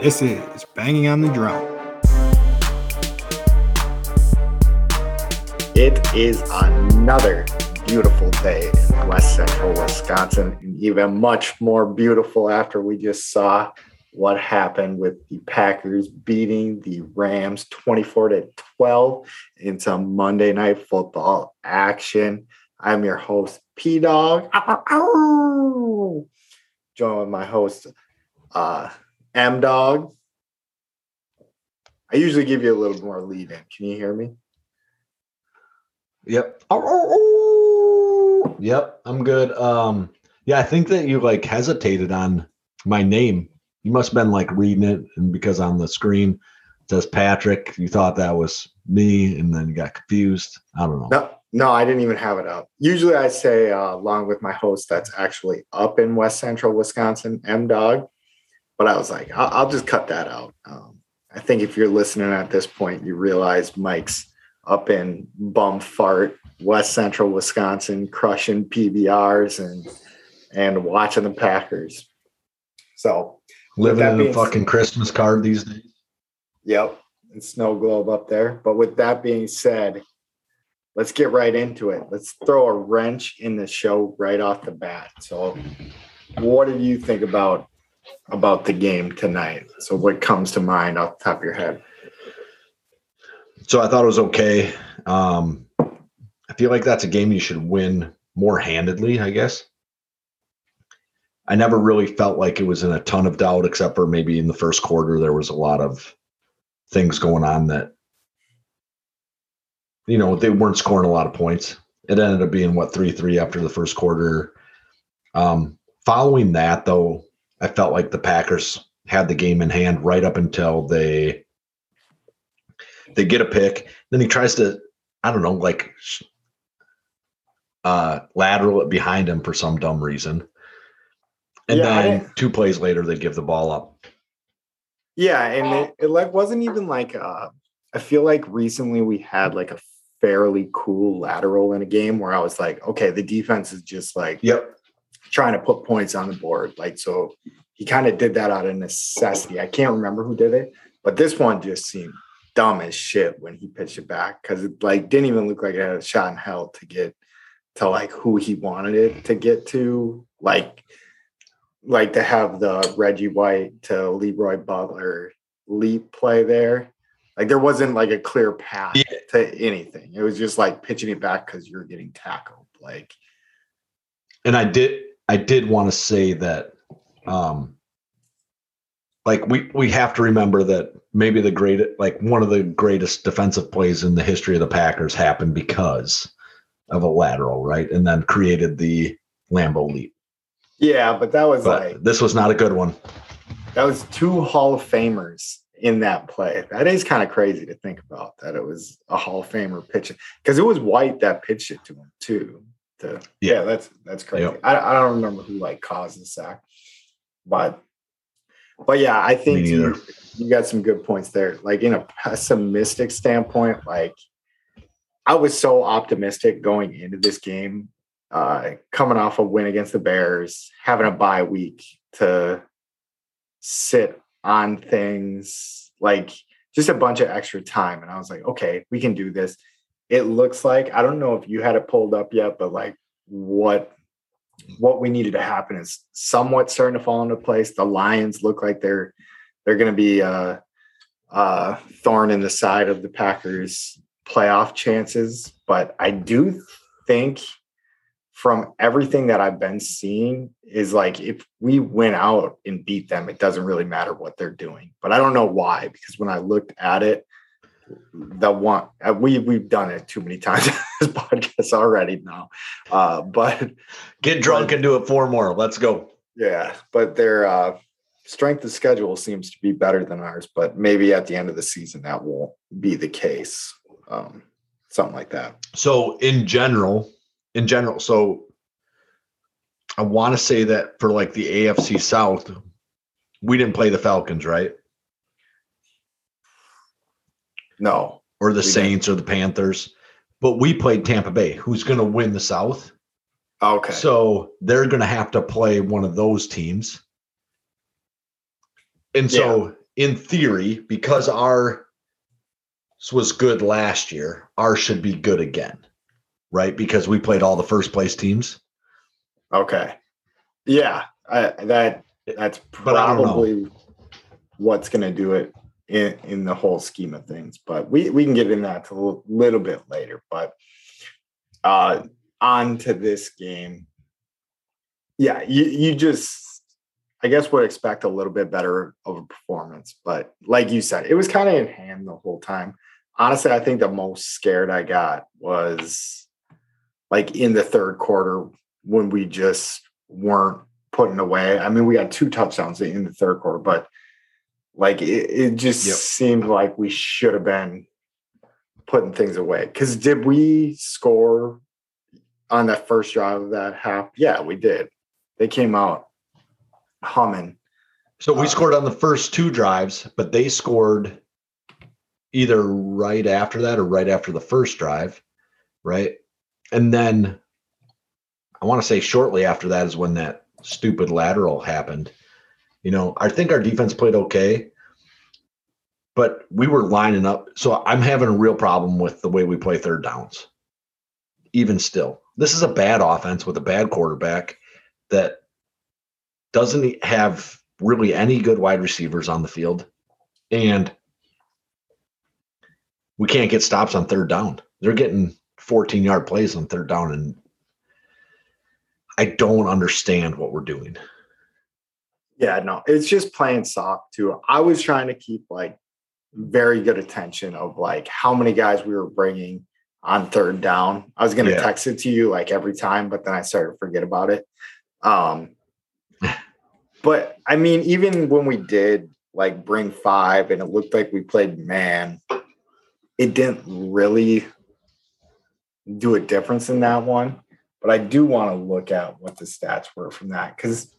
This is Banging on the Drum. It is another beautiful day in West Central Wisconsin, and even much more beautiful after we just saw what happened with the Packers beating the Rams 24 to 12 in some Monday night football action. I'm your host, P Dog. Joined with my host, uh, M Dog. I usually give you a little more lead in. Can you hear me? Yep. Yep, I'm good. Um, yeah, I think that you like hesitated on my name. You must have been like reading it, and because on the screen it says Patrick, you thought that was me, and then you got confused. I don't know. No, no, I didn't even have it up. Usually I say, uh, along with my host that's actually up in West Central Wisconsin, M Dog. But I was like, I'll, I'll just cut that out. Um, I think if you're listening at this point, you realize Mike's up in bumfart, West Central Wisconsin, crushing PBRs and and watching the Packers. So Living in a fucking Christmas card these days. Yep, and snow globe up there. But with that being said, let's get right into it. Let's throw a wrench in the show right off the bat. So, what did you think about about the game tonight? So, what comes to mind off the top of your head? So I thought it was okay. Um, I feel like that's a game you should win more handedly, I guess. I never really felt like it was in a ton of doubt, except for maybe in the first quarter, there was a lot of things going on that, you know, they weren't scoring a lot of points. It ended up being what, 3 3 after the first quarter. Um, following that, though, I felt like the Packers had the game in hand right up until they they get a pick. Then he tries to, I don't know, like uh lateral it behind him for some dumb reason. And Yeah, then two plays later they give the ball up. Yeah, and it, it like wasn't even like uh I feel like recently we had like a fairly cool lateral in a game where I was like, okay, the defense is just like Yep. Trying to put points on the board. Like, so he kind of did that out of necessity. I can't remember who did it, but this one just seemed dumb as shit when he pitched it back because it like didn't even look like it had a shot in hell to get to like who he wanted it to get to. Like, like to have the Reggie White to Leroy Butler leap play there. Like there wasn't like a clear path Yeah. to anything. It was just like pitching it back because you're getting tackled. Like, And I did I did want to say that um like we we have to remember that maybe the great like one of the greatest defensive plays in the history of the Packers happened because of a lateral, right? And then created the Lambeau leap. yeah, but that was But like this was not a good one. That was two Hall of Famers in that play. That is kind of crazy to think about that it was a Hall of Famer pitching because it was White that pitched it to him too. To, yeah. Yeah. that's that's crazy. Yep. I, I don't remember who like caused the sack, but but yeah, I think you, you got some good points there. Like in a pessimistic standpoint, like I was so optimistic going into this game, uh, coming off a win against the Bears, having a bye week to sit on things like just a bunch of extra time. And I was like, okay, we can do this. It looks like I don't know if you had it pulled up yet, but like what what we needed to happen is somewhat starting to fall into place. The Lions look like they're they're going to be a, a thorn in the side of the Packers' playoff chances. But I do think from everything that I've been seeing is like if we win out and beat them, it doesn't really matter what they're doing. But I don't know why because when I looked at it, the one uh, we we've done it too many times this podcast already now. Uh, but Get drunk and do it four more. Let's go. yeah, but their uh, strength of schedule seems to be better than ours. But maybe at the end of the season that won't be the case. Um, something like that. So in general, in general, so I want to say that for like the AFC South, we didn't play the Falcons, right? No, Or the We didn't. Saints or the Panthers. But we played Tampa Bay, who's going to win the South. okay. So they're going to have to play one of those teams. And so in theory, because our was good last year, ours should be good again, right? Because we played all the first place teams. Okay. Yeah, I, that that's probably what's going to do it in in the whole scheme of things. But we we can get into that a little, little bit later. But uh on to this game. Yeah, you you just I guess would expect a little bit better of a performance, but like you said, it was kind of in hand the whole time. Honestly, I think the most scared I got was like in the third quarter when we just weren't putting away. I mean, we had two touchdowns in the third quarter, but like it, it just Yep. seemed like we should have been putting things away. Because did we score on that first drive of that half? Yeah, we did. They came out humming. So we Uh, scored on the first two drives, but they scored either right after that or right after the first drive, right? And then I want to say shortly after that is when that stupid lateral happened. You know, I think our defense played okay, but we were lining up. So I'm having a real problem with the way we play third downs. Even still, this is a bad offense with a bad quarterback that doesn't have really any good wide receivers on the field. And we can't get stops on third down. They're getting 14 yard plays on third down. And I don't understand what we're doing. Yeah, no, it's just playing soft too. I was trying to keep like very good attention of like how many guys we were bringing on third down. I was going to Yeah. text it to you like every time, but then I started to forget about it. Um, but I mean, even when we did like bring five and it looked like we played man, it didn't really do a difference in that one. But I do want to look at what the stats were from that because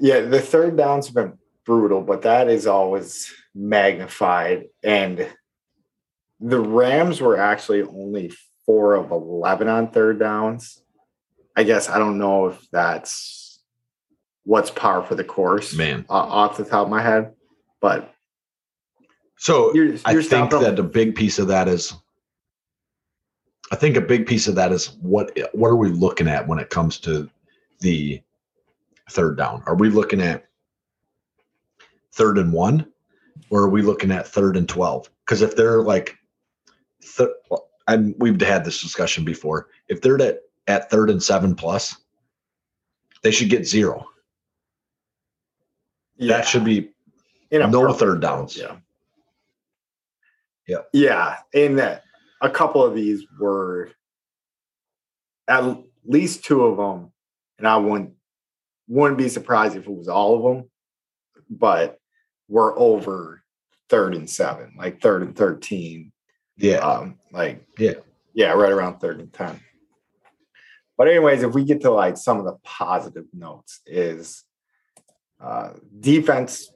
yeah, the third downs have been brutal, but that is always magnified. And the Rams were actually only four of 11 on third downs. I guess I don't know if that's what's par for the course, Man. uh, off the top of my head, but So you're, I you're think stopping- that a big piece of that is I think a big piece of that is what what are we looking at when it comes to the third down? Are we looking at third and one, or are we looking at third and twelve? Because if they're like, th- and we've had this discussion before, if they're at at third and seven plus, they should get zero. yeah, That should be in a no perfect third downs. Yeah. Yeah. Yeah. And that a couple of these were at least two of them, and I wouldn't wouldn't be surprised if it was all of them, but we're over third and seven, like third and thirteen. yeah. Um, like Yeah. yeah, right around third and ten. But anyways, if we get to like some of the positive notes, is uh, defense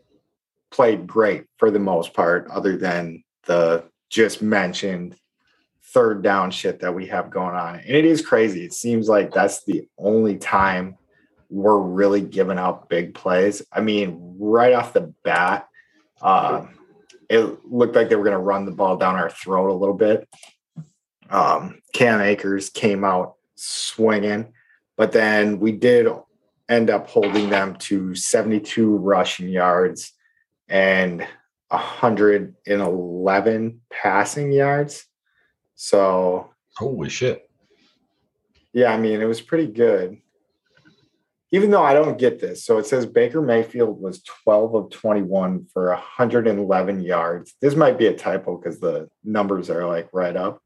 played great for the most part, other than the just mentioned third down shit that we have going on. And it is crazy. It seems like that's the only time we're really giving out big plays. I mean, right off the bat, um, it looked like they were going to run the ball down our throat a little bit. Um, Cam Akers came out swinging, but then we did end up holding them to 72 rushing yards and 111 passing yards. So, Holy shit. yeah, I mean, it was pretty good. Even though I don't get this. So it says Baker Mayfield was 12 of 21 for 111 yards. This might be a typo because the numbers are like right up,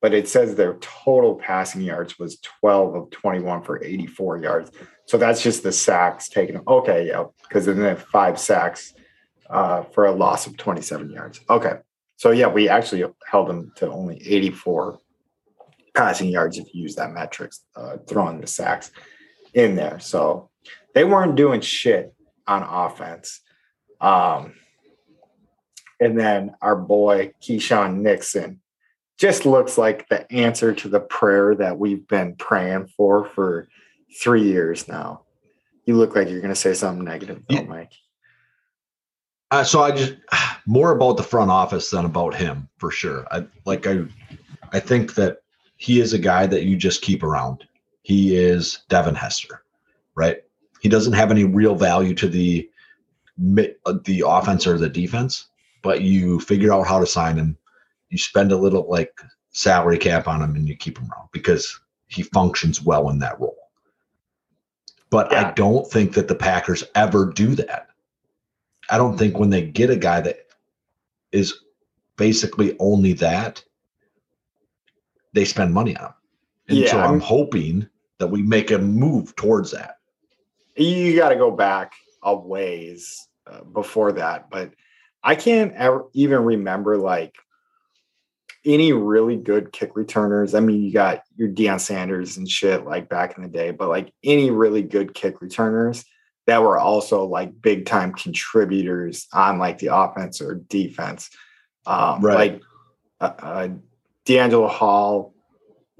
but it says their total passing yards was 12 of 21 for 84 yards. So that's just the sacks taken. Okay, yeah, because then they have five sacks uh, for a loss of 27 yards. Okay. So yeah, we actually held them to only 84 passing yards if you use that metrics, uh, throwing the sacks in there. So they weren't doing shit on offense. Um, and then our boy Keisean Nixon just looks like the answer to the prayer that we've been praying for for three years now. You look like you're going to say something negative, though, Yeah. Mike. Uh, so I just more about the front office than about him for sure. I like I I think that he is a guy that you just keep around. He is Devin Hester, right? He doesn't have any real value to the uh, the offense or the defense, but you figure out how to sign him. You spend a little like salary cap on him and you keep him around because he functions well in that role. But yeah. I don't think that the Packers ever do that. I don't think when they get a guy that is basically only that, they spend money on him. And yeah, so I'm, I'm hoping that we make a move towards that. You got to go back a ways uh, before that, but I can't ever even remember like any really good kick returners. I mean, you got your Deion Sanders and shit like back in the day, but like any really good kick returners that were also like big time contributors on like the offense or defense. Um, right. Like uh, uh, DeAngelo Hall,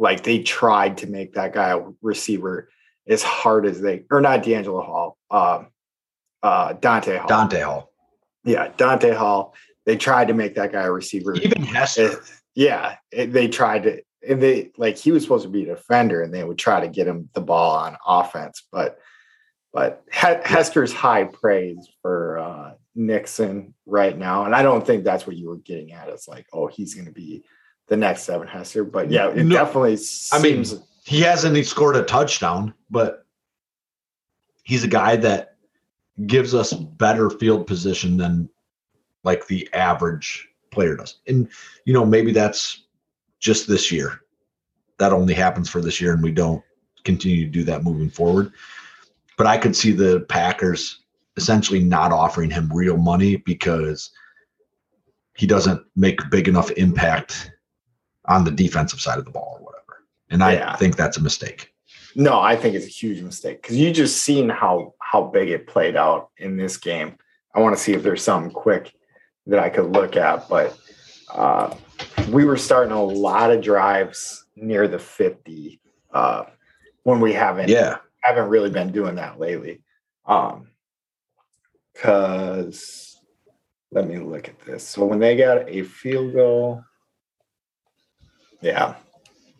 like they tried to make that guy a receiver as hard as they, or not DeAngelo Hall, uh, uh, Dante Hall. Dante Hall. Yeah, Dante Hall. They tried to make that guy a receiver. Even Hester yeah, it, they tried to, and they like he was supposed to be a defender, and they would try to get him the ball on offense, but but he- Hester's high praise for uh, Nixon right now, and I don't think that's what you were getting at. It's like, oh, he's going to be the next Devin Hester, but yeah, it no, definitely. Seems, I mean, he hasn't scored a touchdown, but he's a guy that gives us better field position than like the average player does. And you know, maybe that's just this year. That only happens for this year, and we don't continue to do that moving forward. But I could see the Packers essentially not offering him real money because he doesn't make big enough impact on the defensive side of the ball or whatever. And I think that's a mistake. No, I think it's a huge mistake because you just seen how how big it played out in this game. I want to see if there's something quick that I could look at, but uh, we were starting a lot of drives near the 50 uh, when we haven't yeah haven't really been doing that lately. Um, cause let me look at this. So when they got a field goal, yeah,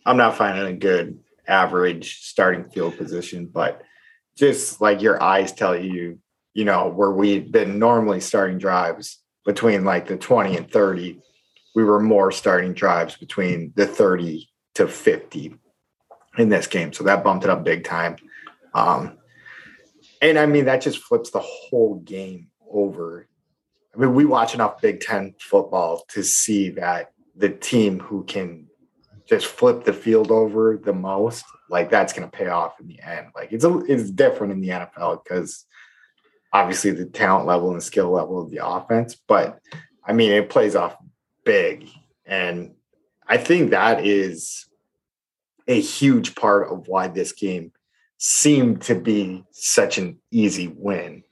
I'm not finding a good average starting field position, but just like your eyes tell you, you know, where we've been normally starting drives between like the 20 and 30, we were more starting drives between the 30 to 50 in this game. So that bumped it up big time. Um, and I mean, that just flips the whole game over. I mean, we watch enough Big Ten football to see that the team who can just flip the field over the most, like that's going to pay off in the end. Like it's a, it's different in the NFL because obviously the talent level and the skill level of the offense, but I mean, it plays off big. And I think that is a huge part of why this game seemed to be such an easy win.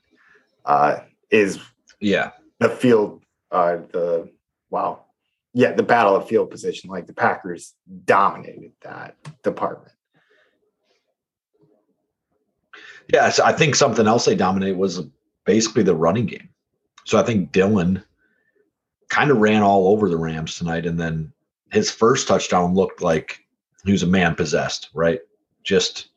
Uh, is yeah the field uh, the wow yeah the battle of field position like the Packers dominated that department. Yeah, so I think something else they dominated was basically the running game. So I think Dillon kind of ran all over the Rams tonight, and then his first touchdown looked like he was a man possessed, right? Just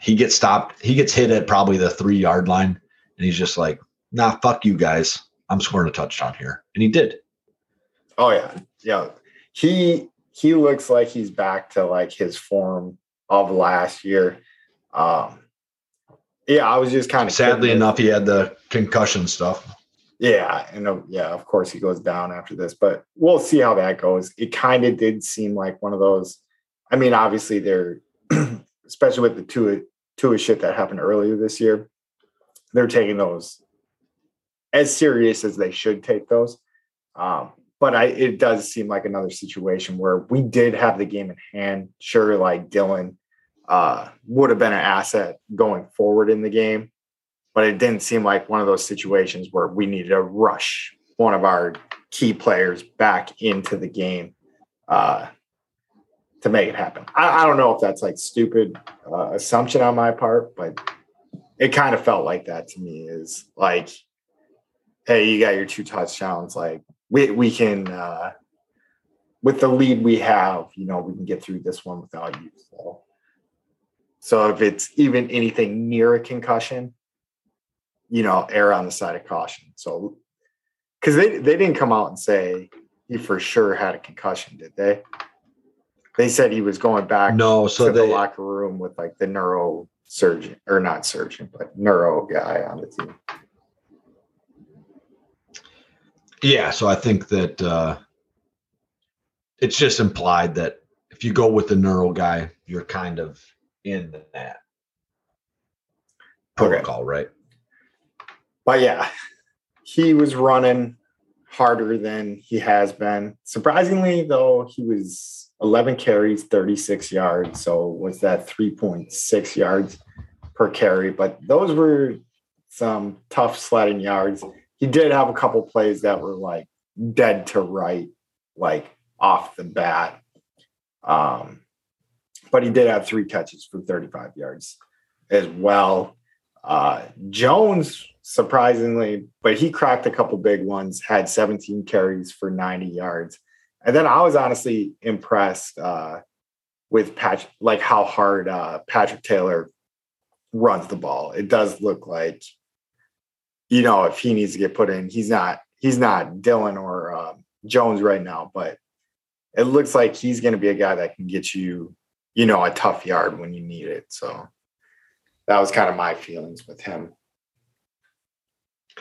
he gets stopped, he gets hit at probably the three yard line, and he's just like, "Nah, fuck you guys, I'm scoring a touchdown here," and he did. Oh yeah, yeah. He he looks like he's back to like his form of last year. Um, yeah, I was just kind of sadly enough, he had the concussion stuff. Yeah, and uh, yeah, of course he goes down after this, but we'll see how that goes. It kind of did seem like one of those. I mean, obviously they're especially with the two two shit that happened earlier this year, they're taking those as serious as they should take those. Um, but I, it does seem like another situation where we did have the game in hand. Sure, like Dillon uh, would have been an asset going forward in the game. But it didn't seem like one of those situations where we needed to rush one of our key players back into the game uh, to make it happen. I, I, don't know if that's like stupid uh, assumption on my part, but it kind of felt like that to me. Is like hey, you got your two touchdowns. Like we we can uh with the lead we have, you know, we can get through this one without you. So, so if it's even anything near a concussion, you know, err on the side of caution. So because they they didn't come out and say he for sure had a concussion, did they? They said he was going back No, so to the locker room with like the neuro surgeon or not surgeon, but neuro guy on the team. Yeah, so I think that uh it's just implied that if you go with the neural guy, you're kind of in that protocol, right? But yeah, he was running harder than he has been. Surprisingly, though, he was 11 carries, 36 yards. So was that 3.6 yards per carry? But those were some tough sledding yards. He did have a couple plays that were like dead to right, like off the bat. Um, but he did have three catches for 35 yards as well. Uh, Jones, surprisingly, but he cracked a couple big ones, had 17 carries for 90 yards. And then I was honestly impressed uh, with Patrick, like how hard uh, Patrick Taylor runs the ball. It does look like, you know, if he needs to get put in, he's not he's not Dillon or uh, Jones right now, but it looks like he's going to be a guy that can get you, you know, a tough yard when you need it. So that was kind of my feelings with him.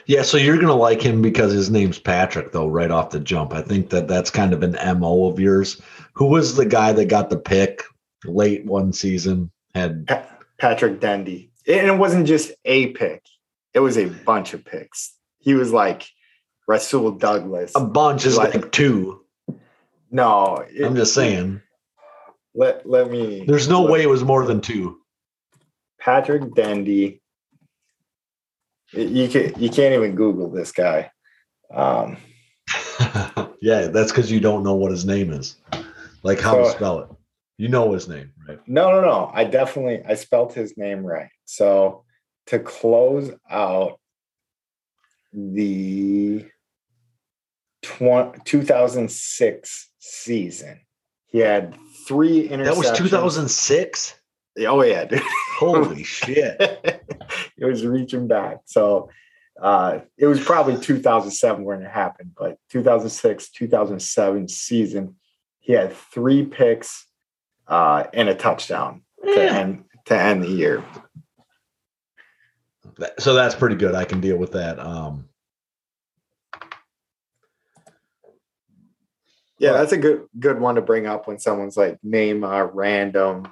Yeah, so you're gonna like him because his name's Patrick, though, right off the jump. I think that that's kind of an mo of yours. Who was the guy that got the pick late one season? Had Patrick Dendy. And it wasn't just a pick, it was a bunch of picks. He was like Rasul Douglas. a bunch is Like- like two. no, it- I'm just saying. Let, let me. There's no way it was more than two. Patrick Dendy. You can you can't even Google this guy. Um, yeah, that's because you don't know what his name is, like how to spell it. You know his name, right? No, no, no. I definitely I spelt his name right. So to close out the tw- 2006 season, he had three interceptions. That was 2006. Oh yeah, dude. Holy shit! it was reaching back. So uh, it was probably 2007 when it happened, but 2006, 2007 season, he had three picks uh, and a touchdown to end to end the year. So that's pretty good. I can deal with that. Um, Yeah, that's a good good one to bring up when someone's like name a random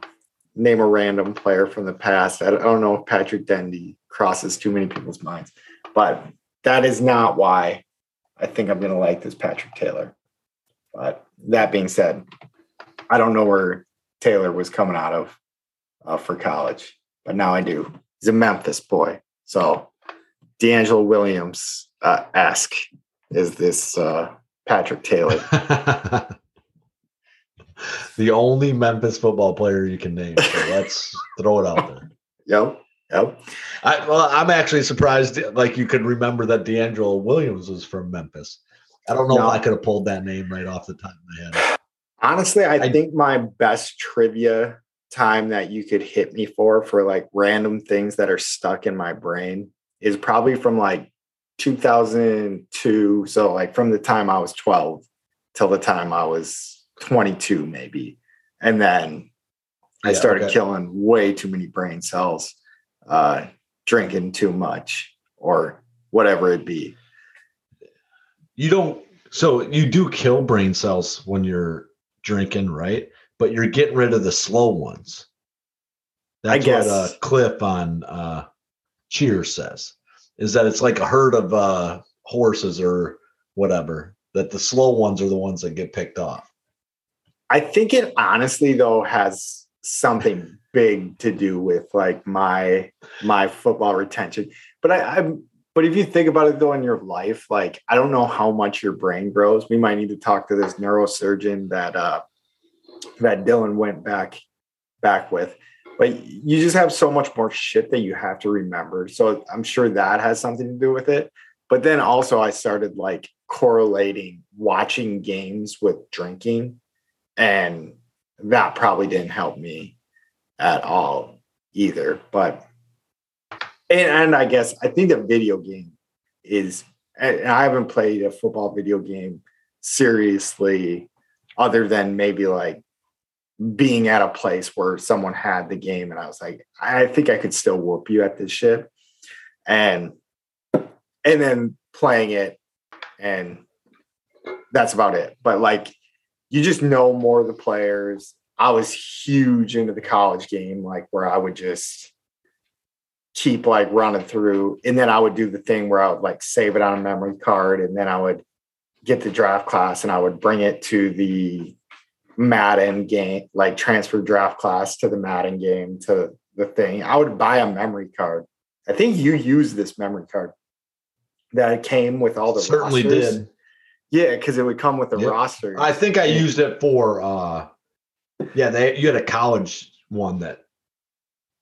name a random player from the past. I don't- I don't know if Patrick Dendy crosses too many people's minds, but that is not why I think I'm going to like this Patrick Taylor. But that being said, I don't know where Taylor was coming out of uh, for college, but now I do. He's a Memphis boy, so DeAngelo Williams uh, esque is this uh, Patrick Taylor. the only Memphis football player you can name. So let's throw it out there. Yep. Yep. I, well, I'm actually surprised. Like you could remember that DeAngelo Williams was from Memphis. I don't know No. if I could have pulled that name right off the top of my head. Honestly, I, I- think my best trivia time that you could hit me for for like random things that are stuck in my brain is probably from like 2002. So like from the time I was 12 till the time I was 22, maybe. And then I Yeah, started okay. killing way too many brain cells, uh, drinking too much or whatever it be. You don't. So you do kill brain cells when you're drinking, right? But you're getting rid of the slow ones. I That's guess. what uh, Cliff on uh, Cheers says. Is that it's like a herd of uh, horses or whatever. That the slow ones are the ones that get picked off. I think it honestly though has something big to do with like my my football retention. But I, I'm but if you think about it though in your life, like I don't know how much your brain grows. We might need to talk to this neurosurgeon that uh that Dillon went back back with. But you just have so much more shit that you have to remember. So I'm sure that has something to do with it. But then also I started like correlating watching games with drinking, and that probably didn't help me at all either. But and, and I guess I think the video game is and I haven't played a football video game seriously other than maybe like being at a place where someone had the game and I was like, I think I could still whoop you at this shit. And and then playing it and that's about it. But like you just know more of the players. I was huge into the college game, like where I would just keep like running through. And then I would do the thing where I would like save it on a memory card and then I would get the draft class and I would bring it to the Madden game, like transfer draft class to the Madden game to the thing. I would buy a memory card. I think you used this memory card that came with all the Certainly rosters. did. Yeah, because it would come with the Yep. roster. I think I used it for uh yeah, they you had a college one that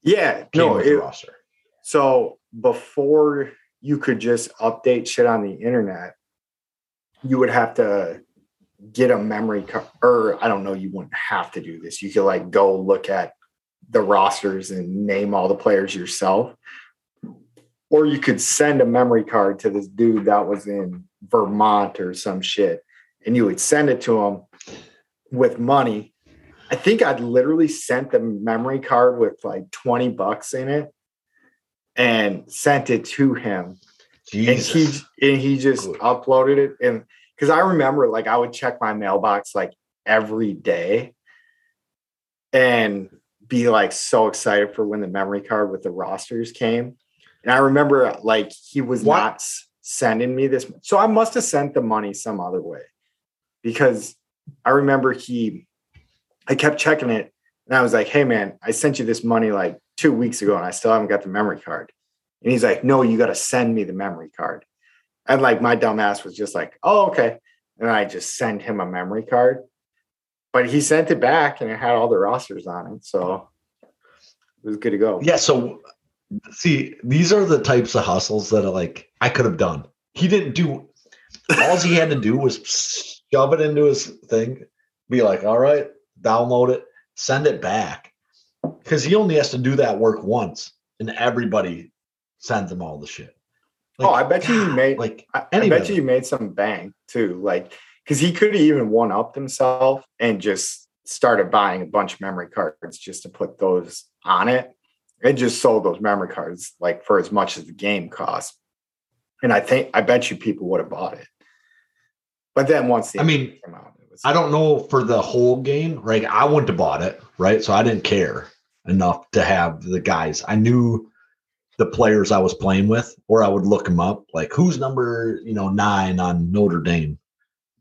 yeah, came no, with it, the roster. So before you could just update shit on the internet, you would have to get a memory card, or I don't know, you wouldn't have to do this. You could like go look at the rosters and name all the players yourself. Or you could send a memory card to this dude that was in Vermont or some shit, and you would send it to him with money. I think I'd literally sent the memory card with like 20 bucks in it and sent it to him Jesus. and he and he just Good. uploaded it and because i remember like i would check my mailbox like every day and be like so excited for when the memory card with the rosters came and i remember like he was What? not sending me this so i must have sent the money some other way because i remember he i kept checking it and i was like hey man i sent you this money like two weeks ago and i still haven't got the memory card and he's like, no, you got to send me the memory card. And like my dumbass was just like, oh, okay. And I just sent him a memory card. But he sent it back and it had all the rosters on it. So it was good to go. Yeah, so see, these are the types of hustles that are like I could have done. He didn't do all he had to do was shove it into his thing, be like, all right, download it, send it back. Because he only has to do that work once, and everybody sends him all the shit. Oh, I bet you he made like I, I bet you made some bank too. Like, because he could have even one upped himself and just started buying a bunch of memory cards just to put those on it and just sold those memory cards like for as much as the game cost. And I think I bet you people would have bought it. But then once the I mean, came out, it was I don't know for the whole game, right? I wouldn't have bought it, right? So I didn't care enough to have the guys. I knew the players I was playing with, or I would look them up, like who's number, you know, nine on Notre Dame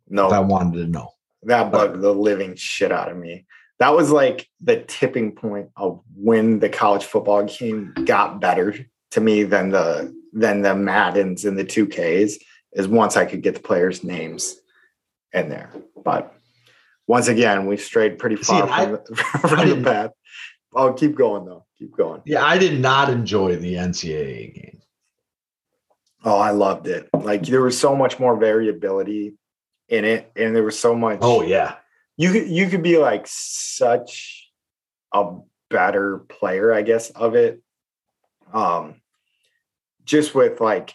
no if I wanted to know. that bugged the living shit out of me. That was like the tipping point of when the college football game got better to me than the than the Maddens and the 2Ks is once I could get the players' names in there. But once again, we strayed pretty See, far I- from, the, from the path. Oh, keep going though. Keep going. Yeah, I did not enjoy the NCAA game. Oh, I loved it. Like there was so much more variability in it, and there was so much. Oh yeah, you could you could be like such a better player, I guess, of it. Um, just with like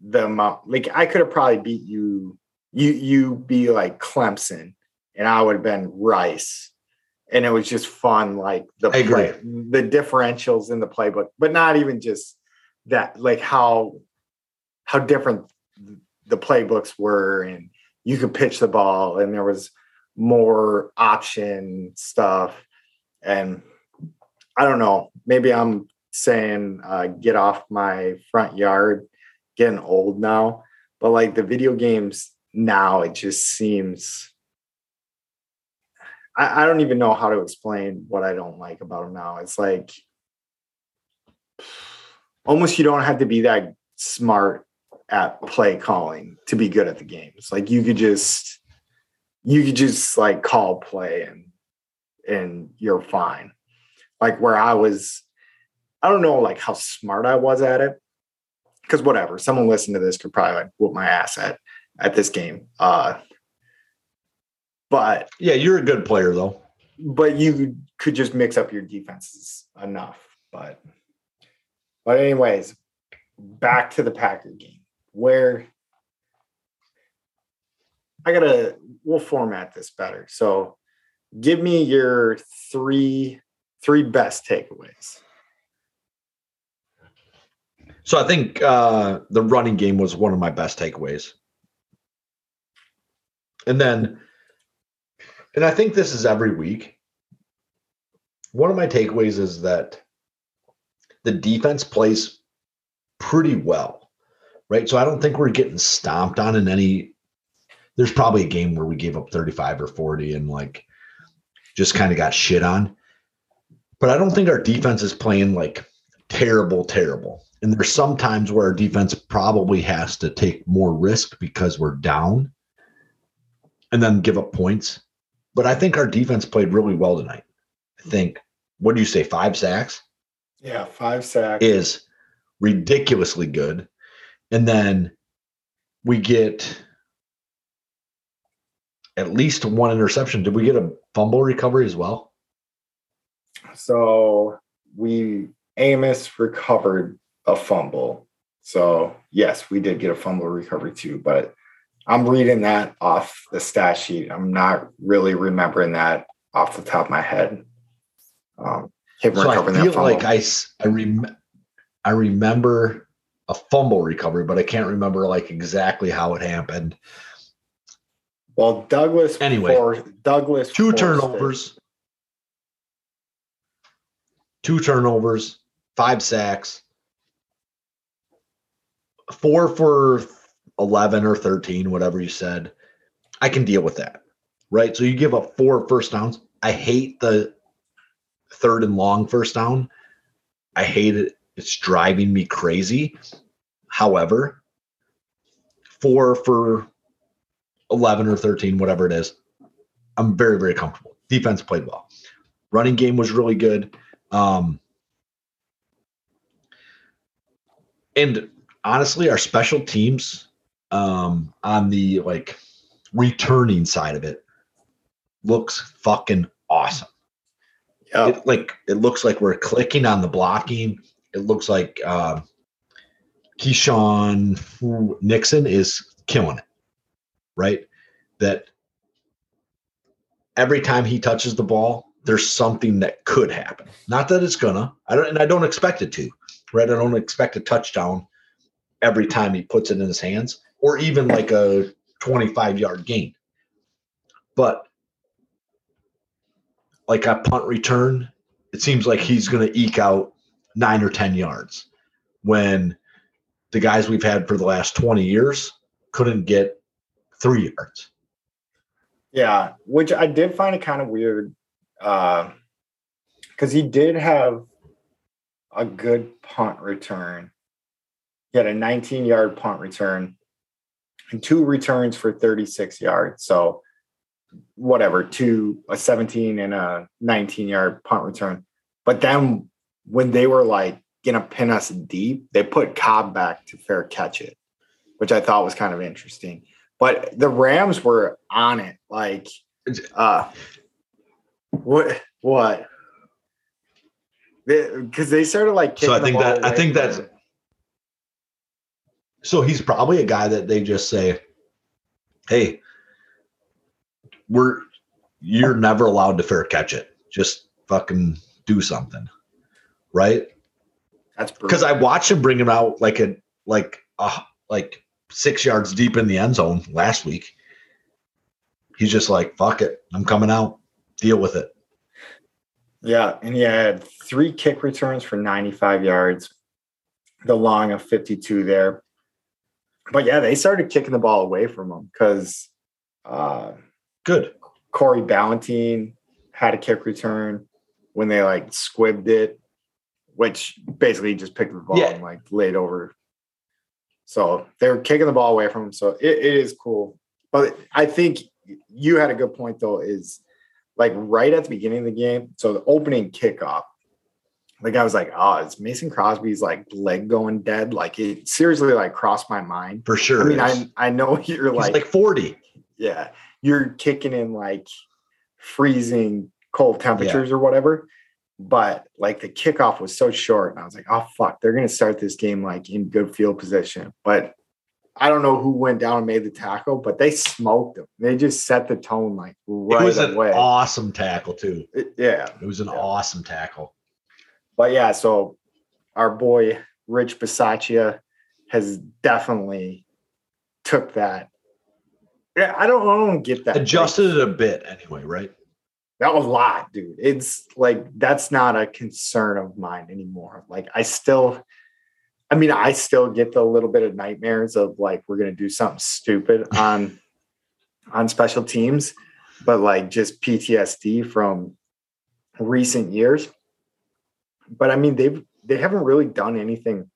the amount, like I could have probably beat you. You you be like Clemson, and I would have been Rice, and it was just fun. Like the play, the differentials in the playbook, but not even just that. Like how how different the playbooks were, and you could pitch the ball, and there was more option stuff. And I don't know, maybe I'm saying uh, get off my front yard, getting old now, but like the video games now, it just seems. I, I don't even know how to explain what I don't like about him now. It's like almost you don't have to be that smart at play calling to be good at the games. Like you could just you could just like call play and and you're fine. Like where I was, I don't know like how smart I was at it, because whatever, someone listening to this could probably like whoop my ass at at this game. Uh, but Yeah, you're a good player though. but you could just mix up your defenses enough. But but anyways, back to the Packer game where I gotta we'll format this better. So give me your three three best takeaways. So I think uh, the running game was one of my best takeaways. And then, and I think this is every week. One of my takeaways is that the defense plays pretty well, right? So I don't think we're getting stomped on in any. There's probably a game where we gave up 35 or 40 and like just kind of got shit on. But I don't think our defense is playing like terrible, terrible. And there's some times where our defense probably has to take more risk because we're down and then give up points. But I think our defense played really well tonight. I mm-hmm. think, what do you say, five sacks Yeah, five sacks. is ridiculously good. And then we get at least one interception. Did we get a fumble recovery as well? So we Amos recovered a fumble. So yes, we did get a fumble recovery too, but I'm reading that off the stat sheet. I'm not really remembering that off the top of my head. Um, So I feel like I I rem- I remember a fumble recovery, but I can't remember like exactly how it happened. well, Douglas Anyway, for Douglas Two forced it. turnovers, two turnovers, five sacks, four for eleven or thirteen, whatever you said. I can deal with that, right? So you give up four first downs. I hate the third and long first down. I hate it. It's driving me crazy. However, four for 11 or 13, whatever it is, I'm very, very comfortable. Defense played well. Running game was really good. Um, and honestly, our special teams um, on the like returning side of it looks fucking awesome. Yep. It, like it looks like we're clicking on the blocking. It looks like uh, Keisean Nixon is killing it, right? That every time he touches the ball, there's something that could happen. Not that it's gonna. I don't, and I don't expect it to. Right? I don't expect a touchdown every time he puts it in his hands, or even like a 25 yard gain. But like a punt return, it seems like he's going to eke out nine or 10 yards when the guys we've had for the last 20 years couldn't get three yards. Yeah, which I did find it kind of weird uh, because he did have a good punt return. He had a 19 yard punt return two returns for 36 yards. So, whatever, two, a 17 and a 19 yard punt return. But then when they were like to pin us deep, they put Cobb back to fair catch it, which I thought was kind of interesting. But the Rams were on it. Like, uh, what, what? Because they, started like, So I think that- I think that's-. So he's probably a guy that they just say, "Hey, we're you're never allowed to fair catch it. Just fucking do something." Right? that's Because I watched him bring him out like a like uh like six yards deep in the end zone last week. He's just like, "Fuck it, I'm coming out. Deal with it." Yeah, and he had three kick returns for 95 yards, the long of 52 there. But yeah, they started kicking the ball away from him because uh, Good. Corey Ballentine had a kick return when they like squibbed it, which basically just picked the ball Yeah. and like laid over. So they were kicking the ball away from him. So it, it is cool. But I think you had a good point though, is like right at the beginning of the game. So the opening kickoff, the guy was like, "Oh, is Mason Crosby's like leg going dead?" Like it seriously like crossed my mind. For sure. I mean. I I know you're He's like, like 40. yeah, you're kicking in like freezing cold temperatures or whatever. But like the kickoff was so short, and I was like, "Oh fuck, they're gonna start this game like in good field position." But I don't know who went down and made the tackle, but they smoked them. They just set the tone like right away. it was an awesome tackle, too. It- yeah, It was an Yeah. awesome tackle. But yeah, so our boy Rich Bisaccia has definitely took that. Yeah, I don't, I don't get that. Adjusted it a bit anyway, right? that was a lot, dude. It's like that's not a concern of mine anymore. Like I still, I mean, I still get the little bit of nightmares of like we're gonna do something stupid on on special teams, but like just PTSD from recent years. But I mean, they've they haven't really done anything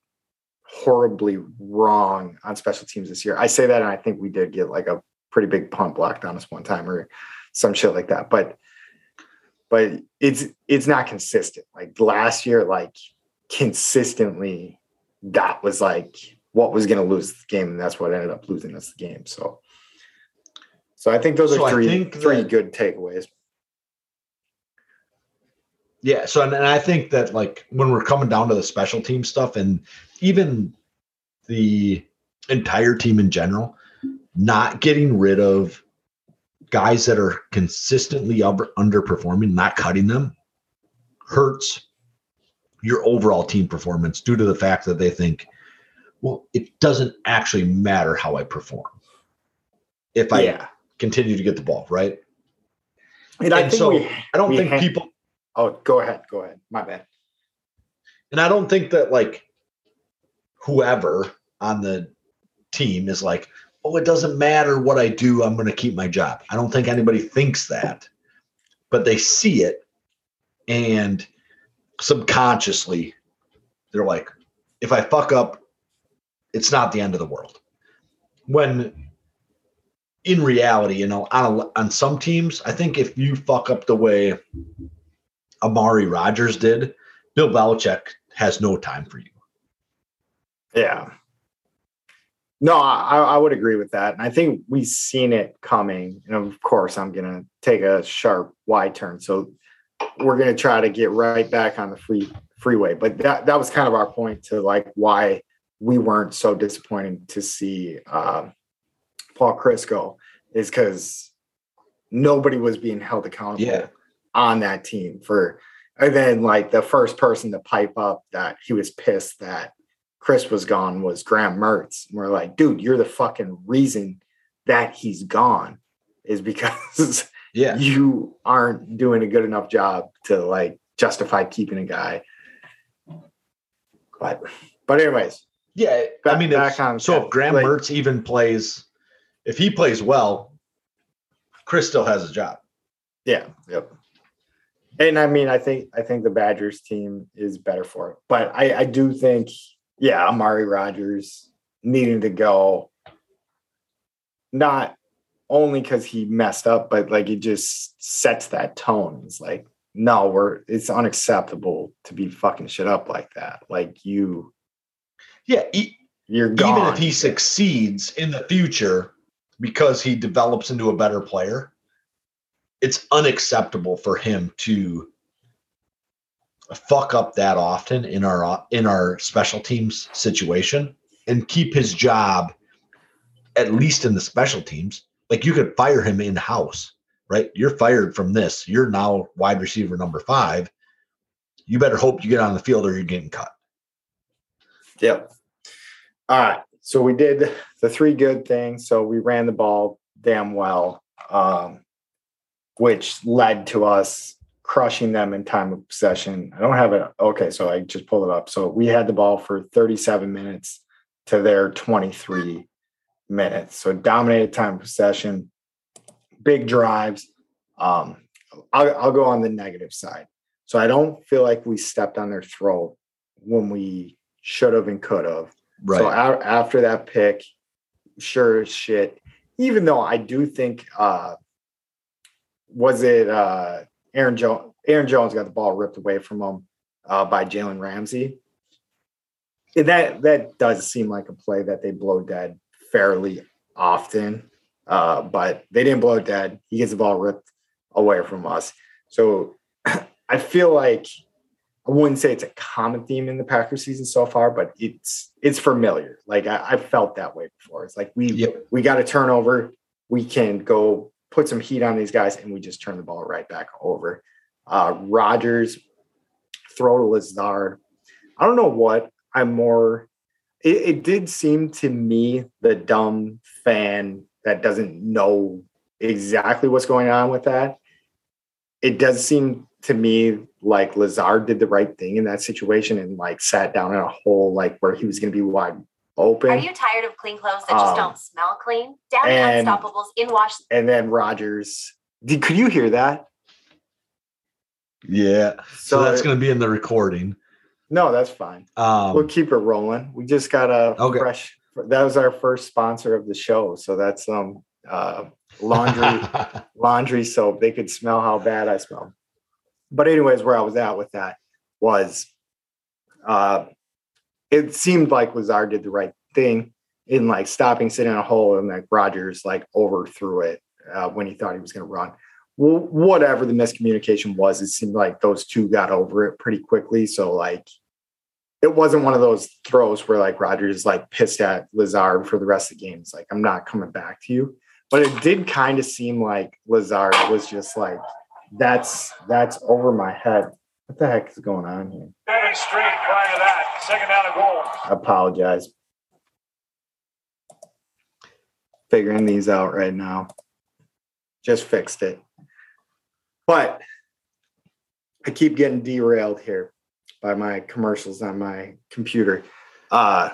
horribly wrong on special teams this year. I say that, and I think we did get like a pretty big punt blocked on us one time or some shit like that. But but it's it's not consistent. Like last year, like consistently, that was like what was going to lose the game, and that's what ended up losing us the game. So, so I think those So are three three that- good takeaways. Yeah. So, and, and I think that like when we're coming down to the special team stuff and even the entire team in general, not getting rid of guys that are consistently under, underperforming, not cutting them hurts your overall team performance due to the fact that they think, well, it doesn't actually matter how I perform if I yeah, continue to get the ball, right? and I think so we. I don't think ha- people Oh, go ahead, go ahead. My bad. And I don't think that like whoever on the team is like, oh, it doesn't matter what I do, I'm going to keep my job. I don't think anybody thinks that, but they see it and subconsciously they're like, if I fuck up, it's not the end of the world. When in reality, you know, on a, on some teams, I think if you fuck up the way Amari Rodgers did, Bill Belichick has no time for you. Yeah. No, I, I would agree with that. And I think we've seen it coming. And of course, I'm going to take a sharp Y turn. So we're going to try to get right back on the free freeway. But that, that was kind of our point to like why we weren't so disappointed to see um, Paul Chryst go is because nobody was being held accountable Yeah. On that team for and then like the first person to pipe up that he was pissed that Chryst was gone was Graham Mertz. And we're like, dude, you're the fucking reason that he's gone is because Yeah. you aren't doing a good enough job to like justify keeping a guy. But but anyways, Yeah. I mean, back if, on so if Graham Like- Mertz even plays, if he plays well, Chryst still has a job. Yeah. Yep. And I mean, I think I think the Badgers team is better for it, but I, I do think, yeah, Amari Rodgers needing to go, not only because he messed up, but like it just sets that tone. It's like, no, we're it's unacceptable to be fucking shit up like that. Like you, Yeah. e- you're gone. even if he succeeds in the future because he develops into a better player, it's unacceptable for him to fuck up that often in our in our special teams situation and keep his job at least in the special teams. Like you could fire him in house, right? You're fired from this. You're now wide receiver number five. You better hope you get on the field or you're getting cut. Yep. All right. So we did the three good things. So we ran the ball damn well, um, which led to us crushing them in time of possession. I don't have it. Okay. So I just pulled it up. So we had the ball for 37 minutes to their 23 minutes. So dominated time of possession, big drives. Um, I'll, I'll go on the negative side. So I don't feel like we stepped on their throat when we should have and could have. Right. So after that pick, sure as shit. Even though I do think, uh, was it uh, Aaron Jones? Aaron Jones got the ball ripped away from him. uh, by Jalen Ramsey. And that that does seem like a play that they blow dead fairly often, uh, but they didn't blow dead. He gets the ball ripped away from us. So I feel like I wouldn't say it's a common theme in the Packers season so far, but it's it's familiar. Like I, I felt that way before. It's like we Yep. we got a turnover, we can go put some heat on these guys, and we just turn the ball right back over. Uh Rodgers throw to Lazard. I don't know what I'm more. It, it did seem to me the dumb fan that doesn't know exactly what's going on with that. It does seem to me like Lazard did the right thing in that situation and like sat down in a hole like where he was going to be wide open. Are you tired of clean clothes that just Um, don't smell clean? Down the and- Unstoppables in Wash. and then Rodgers, did could you hear that? Yeah. So, that's going to be in the recording. no, that's fine. Um, we'll keep it rolling. We just got a Okay. fresh. That was our first sponsor of the show, so that's um uh, laundry laundry soap. They could smell how bad I smell. But anyways, where I was at with that was, uh, it seemed like Lazard did the right thing in like stopping, sitting in a hole, and like Rodgers like overthrew it uh, when he thought he was going to run. Well, whatever the miscommunication was, it seemed like those two got over it pretty quickly. So like, it wasn't one of those throws where like Rodgers like pissed at Lazard for the rest of the game. It's like I'm not coming back to you but it did kind of seem like Lazard was just like, that's that's over my head. What the heck is going on here? Seven straight prior to that. Second down and goal. I apologize. Figuring these out right now. Just fixed it. But I keep getting derailed here by my commercials on my computer. Uh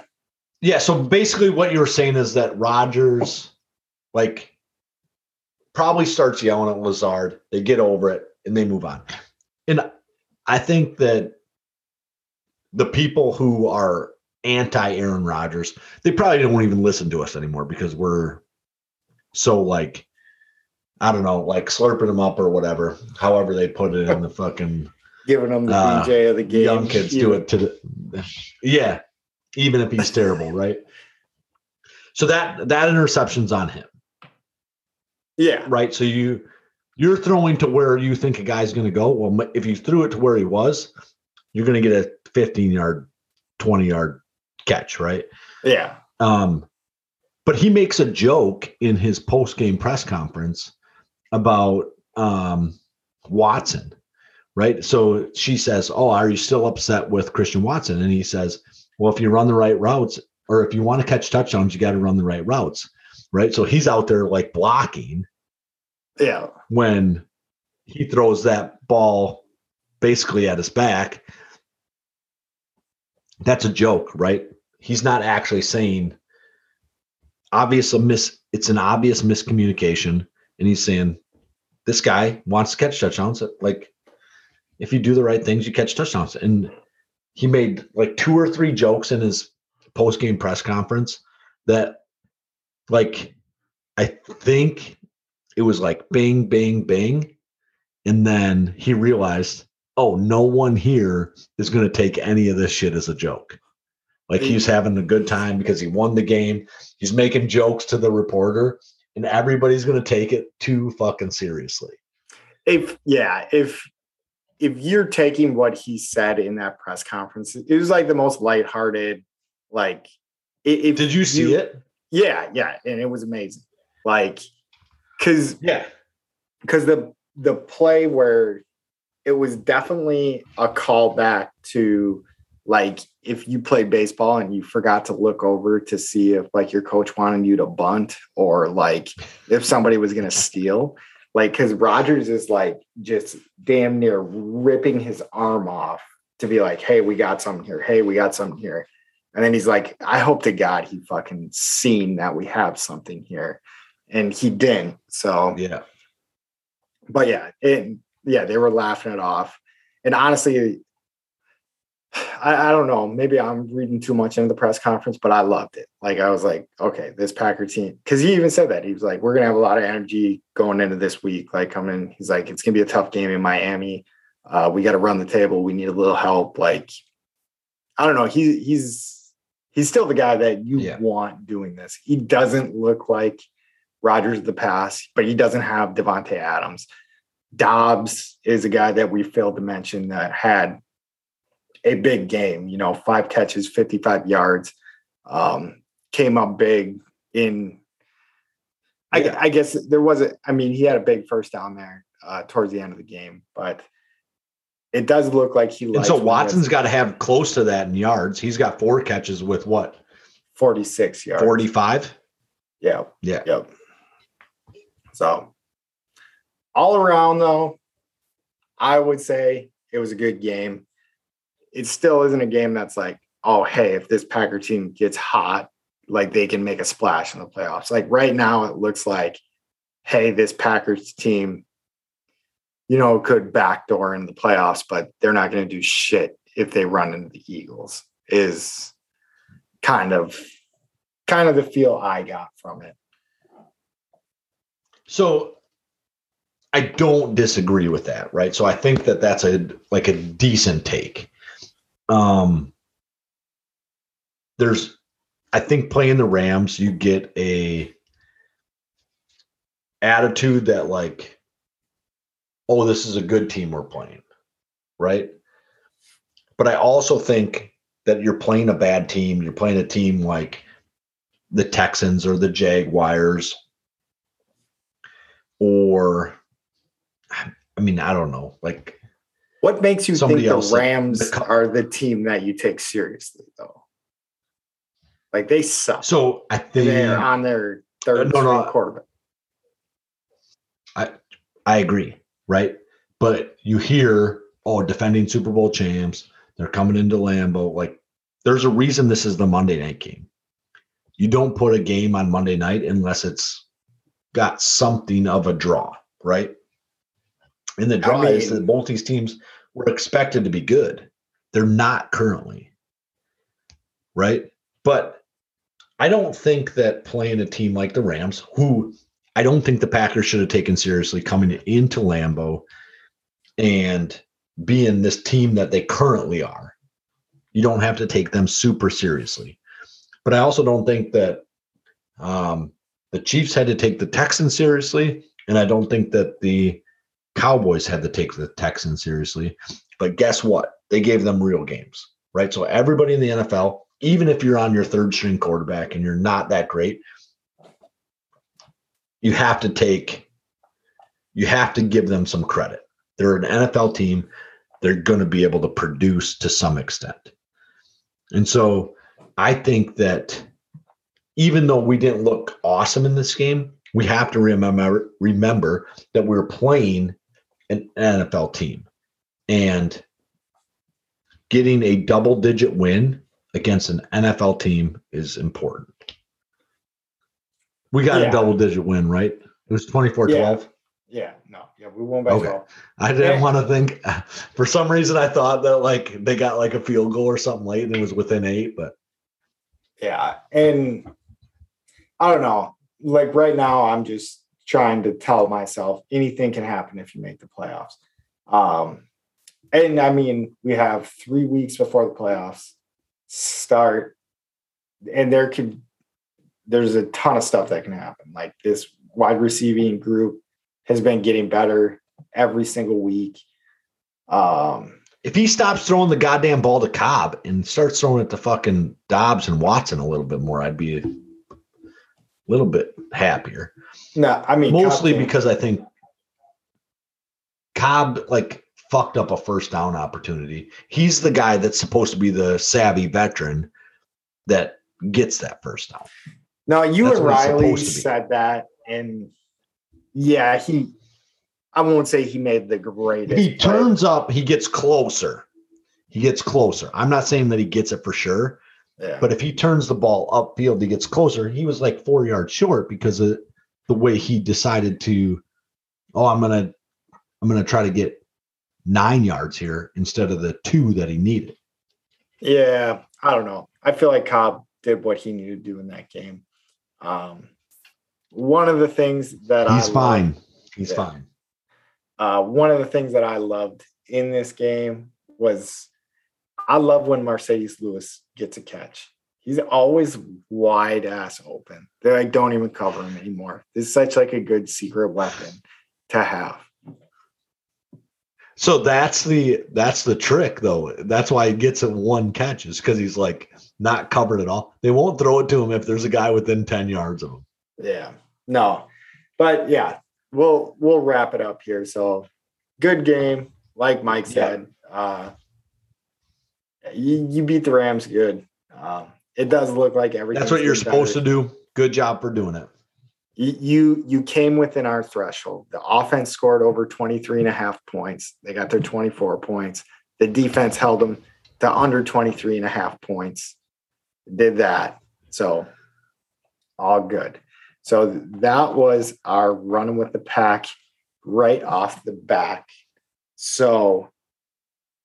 yeah. So basically, what you were saying is that Rodgers, like, probably starts yelling at Lazard. They get over it and they move on. And I think that the people who are anti Aaron Rodgers, they probably don't even listen to us anymore because we're so like, I don't know, like slurping them up or whatever. However, they put it in the fucking giving them the Uh, DJ of the game. young kids do it to the yeah even if he's terrible right so that that interception's on him Yeah. right so you you're throwing to where you think a guy's going to go well if you threw it to where he was you're going to get a 15 yard 20 yard catch right Yeah. um but he makes a joke in his post game press conference about um Watson right so she says oh are you still upset with Christian Watson and he says well if you run the right routes or if you want to catch touchdowns you got to run the right routes right so he's out there like blocking Yeah. when he throws that ball basically at his back. That's a joke, right? He's not actually saying obvious miss it's an obvious miscommunication and he's saying this guy wants to catch touchdowns like if you do the right things you catch touchdowns and he made like two or three jokes in his post-game press conference that like I think it was like bing, bing, bing. And then he realized, oh, no one here is going to take any of this shit as a joke. Like he's having a good time because he won the game. He's making jokes to the reporter, and everybody's going to take it too fucking seriously. if yeah if if you're taking what he said in that press conference it was like the most lighthearted like if Did you see it? yeah yeah and it was amazing like because Yeah. because the the play where it was definitely a callback to like if you played baseball and you forgot to look over to see if like your coach wanted you to bunt or like if somebody was going to steal. Like because rodgers is like just damn near ripping his arm off to be like hey we got something here. Hey we got something here. And then he's like i hope to god he fucking seen that we have something here. And he didn't so Yeah. but yeah, it yeah, they were laughing it off. And honestly, I, I don't know. Maybe I'm reading too much into the press conference, but I loved it. Like I was like, okay, this Packer team, because he even said that he was like, we're gonna have a lot of energy going into this week. Like coming, he's like, it's gonna be a tough game in Miami. Uh, we got to run the table. We need a little help. Like, I don't know. He, he's he's still the guy that you Yeah. want doing this. He doesn't look like Rodgers of the past, but he doesn't have Davante Adams. Doubs is a guy that we failed to mention that had a big game. You know, five catches, fifty-five yards. Um, came up big in. I, Yeah. I guess there wasn't. I mean, he had a big first down there uh, towards the end of the game, but it does look like he. And so when he has Watson's got to have close to that in yards. He's got four catches with what, forty-six yards. 45? Yeah. Yeah. Yep. So all around though, I would say it was a good game. It still isn't a game that's like, oh, hey, if this Packer team gets hot, like they can make a splash in the playoffs. Like right now, it looks like, hey, this Packers team, you know, could backdoor in the playoffs, but they're not going to do shit if they run into the Eagles. Is kind of kind of the feel I got from it. So I don't disagree with that, right? So I think that that's a like a decent take. Um there's I think playing the Rams you get a attitude that like oh this is a good team we're playing, right? But I also think that you're playing a bad team, you're playing a team like the Texans or the Jaguars or I mean, I don't know. Like What makes you think the Rams are the team that you take seriously, though? Like they suck. so I think They're on their third No, no, quarterback. I agree, right? But you hear, oh, defending Super Bowl champs, they're coming into Lambeau. Like, there's a reason this is the Monday night game. You don't put a game on Monday night unless it's got something of a draw, right? And the draw is mean- that both these teams were expected to be good. They're not currently, right? But I don't think that playing a team like the Rams, who I don't think the Packers should have taken seriously coming into Lambeau and being this team that they currently are. You don't have to take them super seriously. But I also don't think that um, the Chiefs had to take the Texans seriously. And I don't think that the Cowboys had to take the Texans seriously. But guess what? They gave them real games, right? So everybody in the NFL, even if you're on your third string quarterback and you're not that great, you have to take you have to give them some credit. They're an NFL team. They're going to be able to produce to some extent. And so I think that even though we didn't look awesome in this game, we have to remember remember that we're playing an NFL team and getting a double digit win against an NFL team is important. We got Yeah. a double digit win, right? It was 24 12. Yeah, no, yeah, we won by Okay. 12. I didn't Yeah. want to think for some reason I thought that like they got like a field goal or something late and it was within eight, but Yeah, and I don't know. Like right now, I'm just trying to tell myself anything can happen if you make the playoffs. Um, and I mean, we have three weeks before the playoffs start, and there could there's a ton of stuff that can happen. Like this wide receiving group has been getting better every single week. Um, if he stops throwing the goddamn ball to Cobb and starts throwing it to fucking Doubs and Watson a little bit more, I'd be a little bit happier. no, I mean Mostly Cobb because I think Cobb like fucked up a first down opportunity. He's the guy that's supposed to be the savvy veteran that gets that first down. No, you That's and Riley supposed to be. said that, and yeah, he. I won't say he made the greatest. he turns up, he gets closer. He gets closer. I'm not saying that he gets it for sure, Yeah. but if he turns the ball upfield, he gets closer. He was like four yards short because of the way he decided to. Oh, I'm gonna, I'm gonna try to get nine yards here instead of the two that he needed. yeah, I don't know. I feel like Cobb did what he needed to do in that game. Um, one of the things that I He's loved- fine. He's Yeah. fine. uh, one of the things that I loved in this game was I love when Marcedes Lewis gets a catch. He's always wide ass open. They like don't even cover him anymore. It's such like a good secret weapon to have. So that's the that's the trick though. That's why he gets it one catch is because he's like not covered at all. They won't throw it to him if there's a guy within 10 yards of him. Yeah. No. But yeah, we'll we'll wrap it up here. So good game, like Mike said. Uh you, you beat the Rams good. Um, it does look like everything. That's what you're supposed to do. Good job for doing it. You, you you came within our threshold. The offense scored over 23 and a half points. They got their 24 points. The defense held them to under 23 and a half points. Did that. So all good. So that was our running with the pack right off the back. So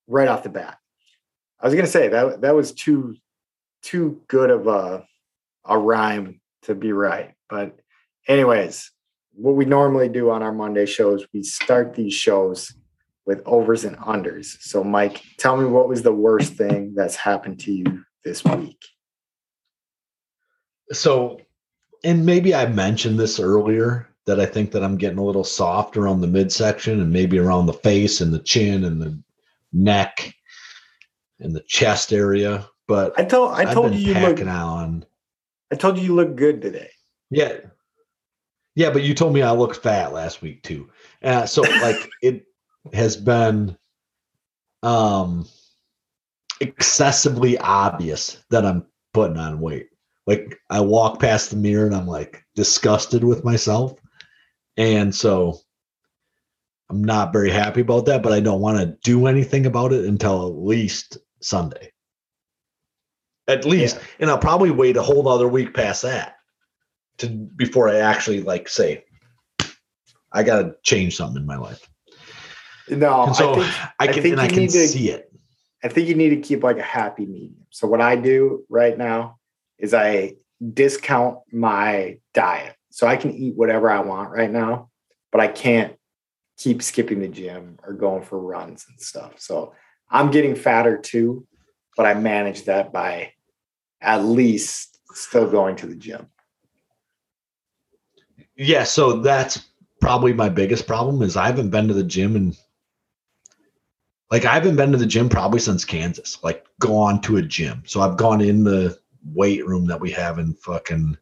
right off the bat. I was gonna say that that was too too good of a a rhyme to be right. But anyways, what we normally do on our Monday shows, we start these shows with overs and unders. So Mike, tell me what was the worst thing that's happened to you this week? So, and maybe I mentioned this earlier that I think that I'm getting a little soft around the midsection and maybe around the face and the chin and the neck and the chest area. But I told I told you you look on. I told you you look good today. Yeah. Yeah, but you told me I looked fat last week too. Uh, so like it has been um excessively obvious that I'm putting on weight. Like I walk past the mirror and I'm like disgusted with myself. And so I'm not very happy about that, but I don't want to do anything about it until at least Sunday. At least, Yeah. and I'll probably wait a whole other week past that to before I actually like say I got to change something in my life. No, And so I think I I can think and I can need to- see it. I think you need to keep like a happy medium. So what I do right now is I discount my diet. So I can eat whatever I want right now, but I can't keep skipping the gym or going for runs and stuff. So I'm getting fatter too, but I manage that by at least still going to the gym. Yeah, so that's probably my biggest problem is I haven't been to the gym and like I haven't been to the gym probably since Kansas. Like gone to a gym. So I've gone in the weight room that we have in fucking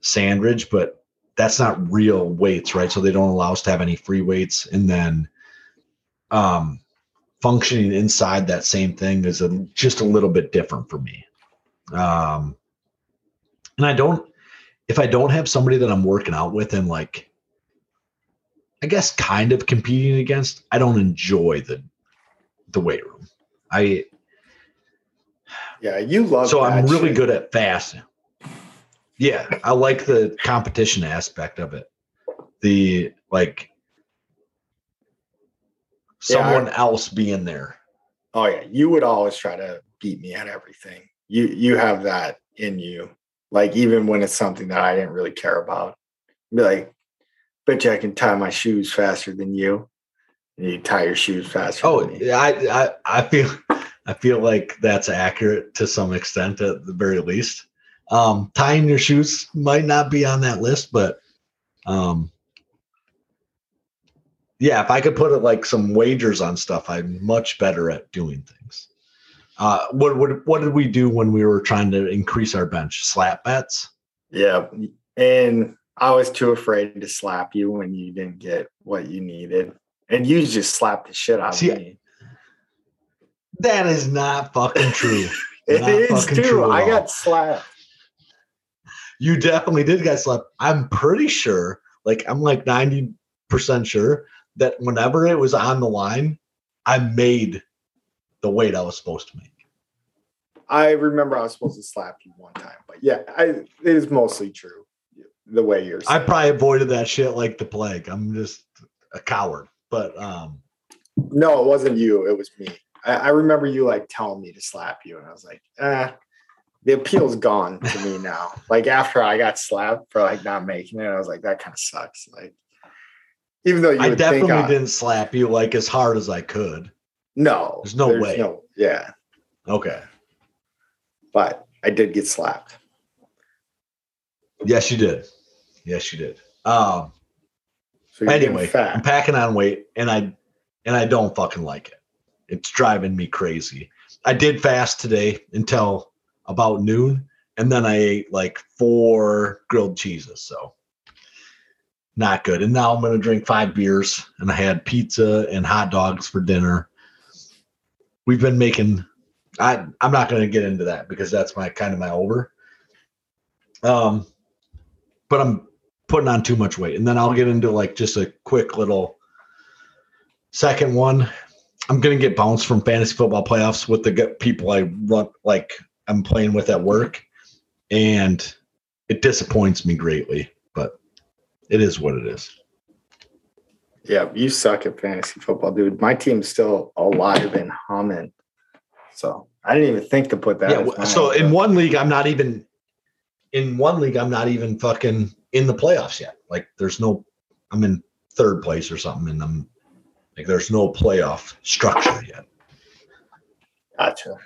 Sandridge, but that's not real weights, right? So they don't allow us to have any free weights and then um functioning inside that same thing is a, just a little bit different for me. Um and I don't if I don't have somebody that I'm working out with and like, I guess kind of competing against, I don't enjoy the the weight room. I Yeah, you love so I'm really shit. good at fast. Yeah, I like the competition aspect of it. The like Yeah, I- someone else being there. Oh yeah, you would always try to beat me at everything. You you have that in you. Like even when it's something that I didn't really care about, be like, bet you I can tie my shoes faster than you. And you tie your shoes faster. Oh. I, I I feel I feel like that's accurate to some extent at the very least. Um, tying your shoes might not be on that list, but um, yeah, if I could put it like some wagers on stuff, I'm much better at doing things. Uh, what what what did we do when we were trying to increase our bench? Slap bets. yeah. And I was too afraid to slap you when you didn't get what you needed, and you just slapped the shit out See, of me. That is not fucking true. It not is true I got slapped. You definitely did get slapped. I'm pretty sure, like I'm like 90% sure that whenever it was on the line, I made the weight I was supposed to make. I remember I was supposed to slap you one time, but yeah, I it is mostly true. The way you're I probably avoided that shit like the plague. I'm just a coward. But um No, it wasn't you. It was me. I, I remember you like telling me to slap you, and I was like, eh, the appeal's gone to me now. Like after I got slapped for like not making it, I was like, that kind of sucks. Like, Even though you I definitely I- didn't slap you like as hard as I could. No, There's no way. No, yeah, Okay. but I did get slapped. Yes, you did. Yes, you did. Um. So Anyway, I'm packing on weight, and I and I don't fucking like it. It's driving me crazy. I did fast today until about noon, and then I ate like four grilled cheeses. So not good. And now I'm gonna drink five beers, and I had pizza and hot dogs for dinner. We've been making. I I'm not gonna get into that because that's my kind of my over. Um, but I'm putting on too much weight. And then I'll get into like just a quick little second one. I'm gonna get bounced from fantasy football playoffs with the people I run like I'm playing with at work, and it disappoints me greatly. But it is what it is. Yeah, you suck at fantasy football, dude. My team's still alive and humming. So I didn't even think to put that. yeah. mine, So in one league, I'm not even in one league. I'm not even fucking in the playoffs yet. Like there's no. I'm in third place or something, and I'm like there's no playoff structure yet. Gotcha.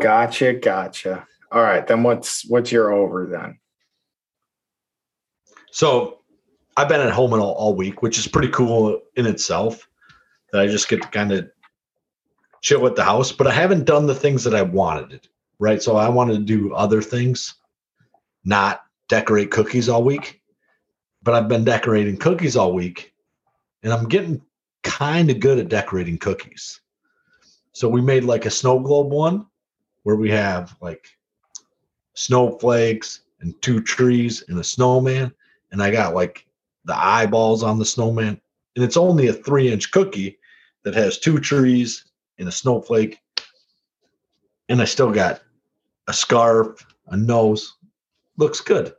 Gotcha. Gotcha. All right. Then what's what's your over then? So I've been at home all, all week, which is pretty cool in itself. That I just get to kind of chill at the house, but I haven't done the things that I wanted to, right? So I wanted to do other things, not decorate cookies all week. But I've been decorating cookies all week, and I'm getting kind of good at decorating cookies. So we made like a snow globe one where we have like snowflakes and two trees and a snowman and I got like the eyeballs on the snowman. And it's only a three inch cookie that has two trees and a snowflake. And I still got a scarf, a nose. Looks good.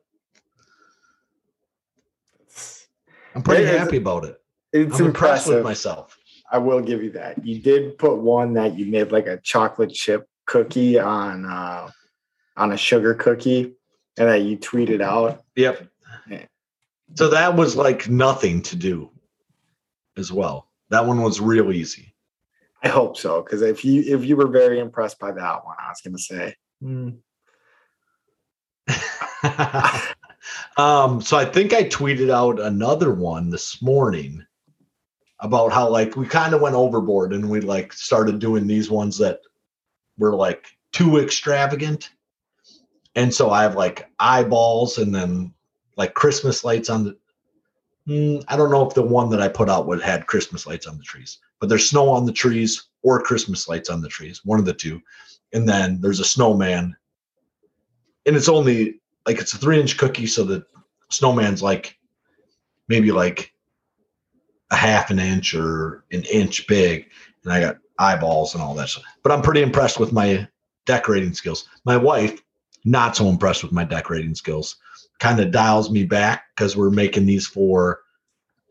I'm pretty It is- happy about it. It's I'm impressed with myself. I will give you that. You did put one that you made like a chocolate chip cookie on uh on a sugar cookie and that you tweeted out. Yep. So that was like nothing to do as well. That one was real easy. I hope so. Cause if you if you were very impressed by that one, I was gonna say. hmm. um, so I think I tweeted out another one this morning about how like we kind of went overboard and we like started doing these ones that were like too extravagant. And so I have like eyeballs and then like Christmas lights on the Hmm, I don't know if the one that I put out would had Christmas lights on the trees, but there's snow on the trees or Christmas lights on the trees, one of the two. And then there's a snowman. And it's only like it's a three inch cookie, so the snowman's like maybe like a half an inch or an inch big, and I got eyeballs and all that stuff. But I'm pretty impressed with my decorating skills. My wife, not so impressed with my decorating skills. Kind of dials me back because we're making these for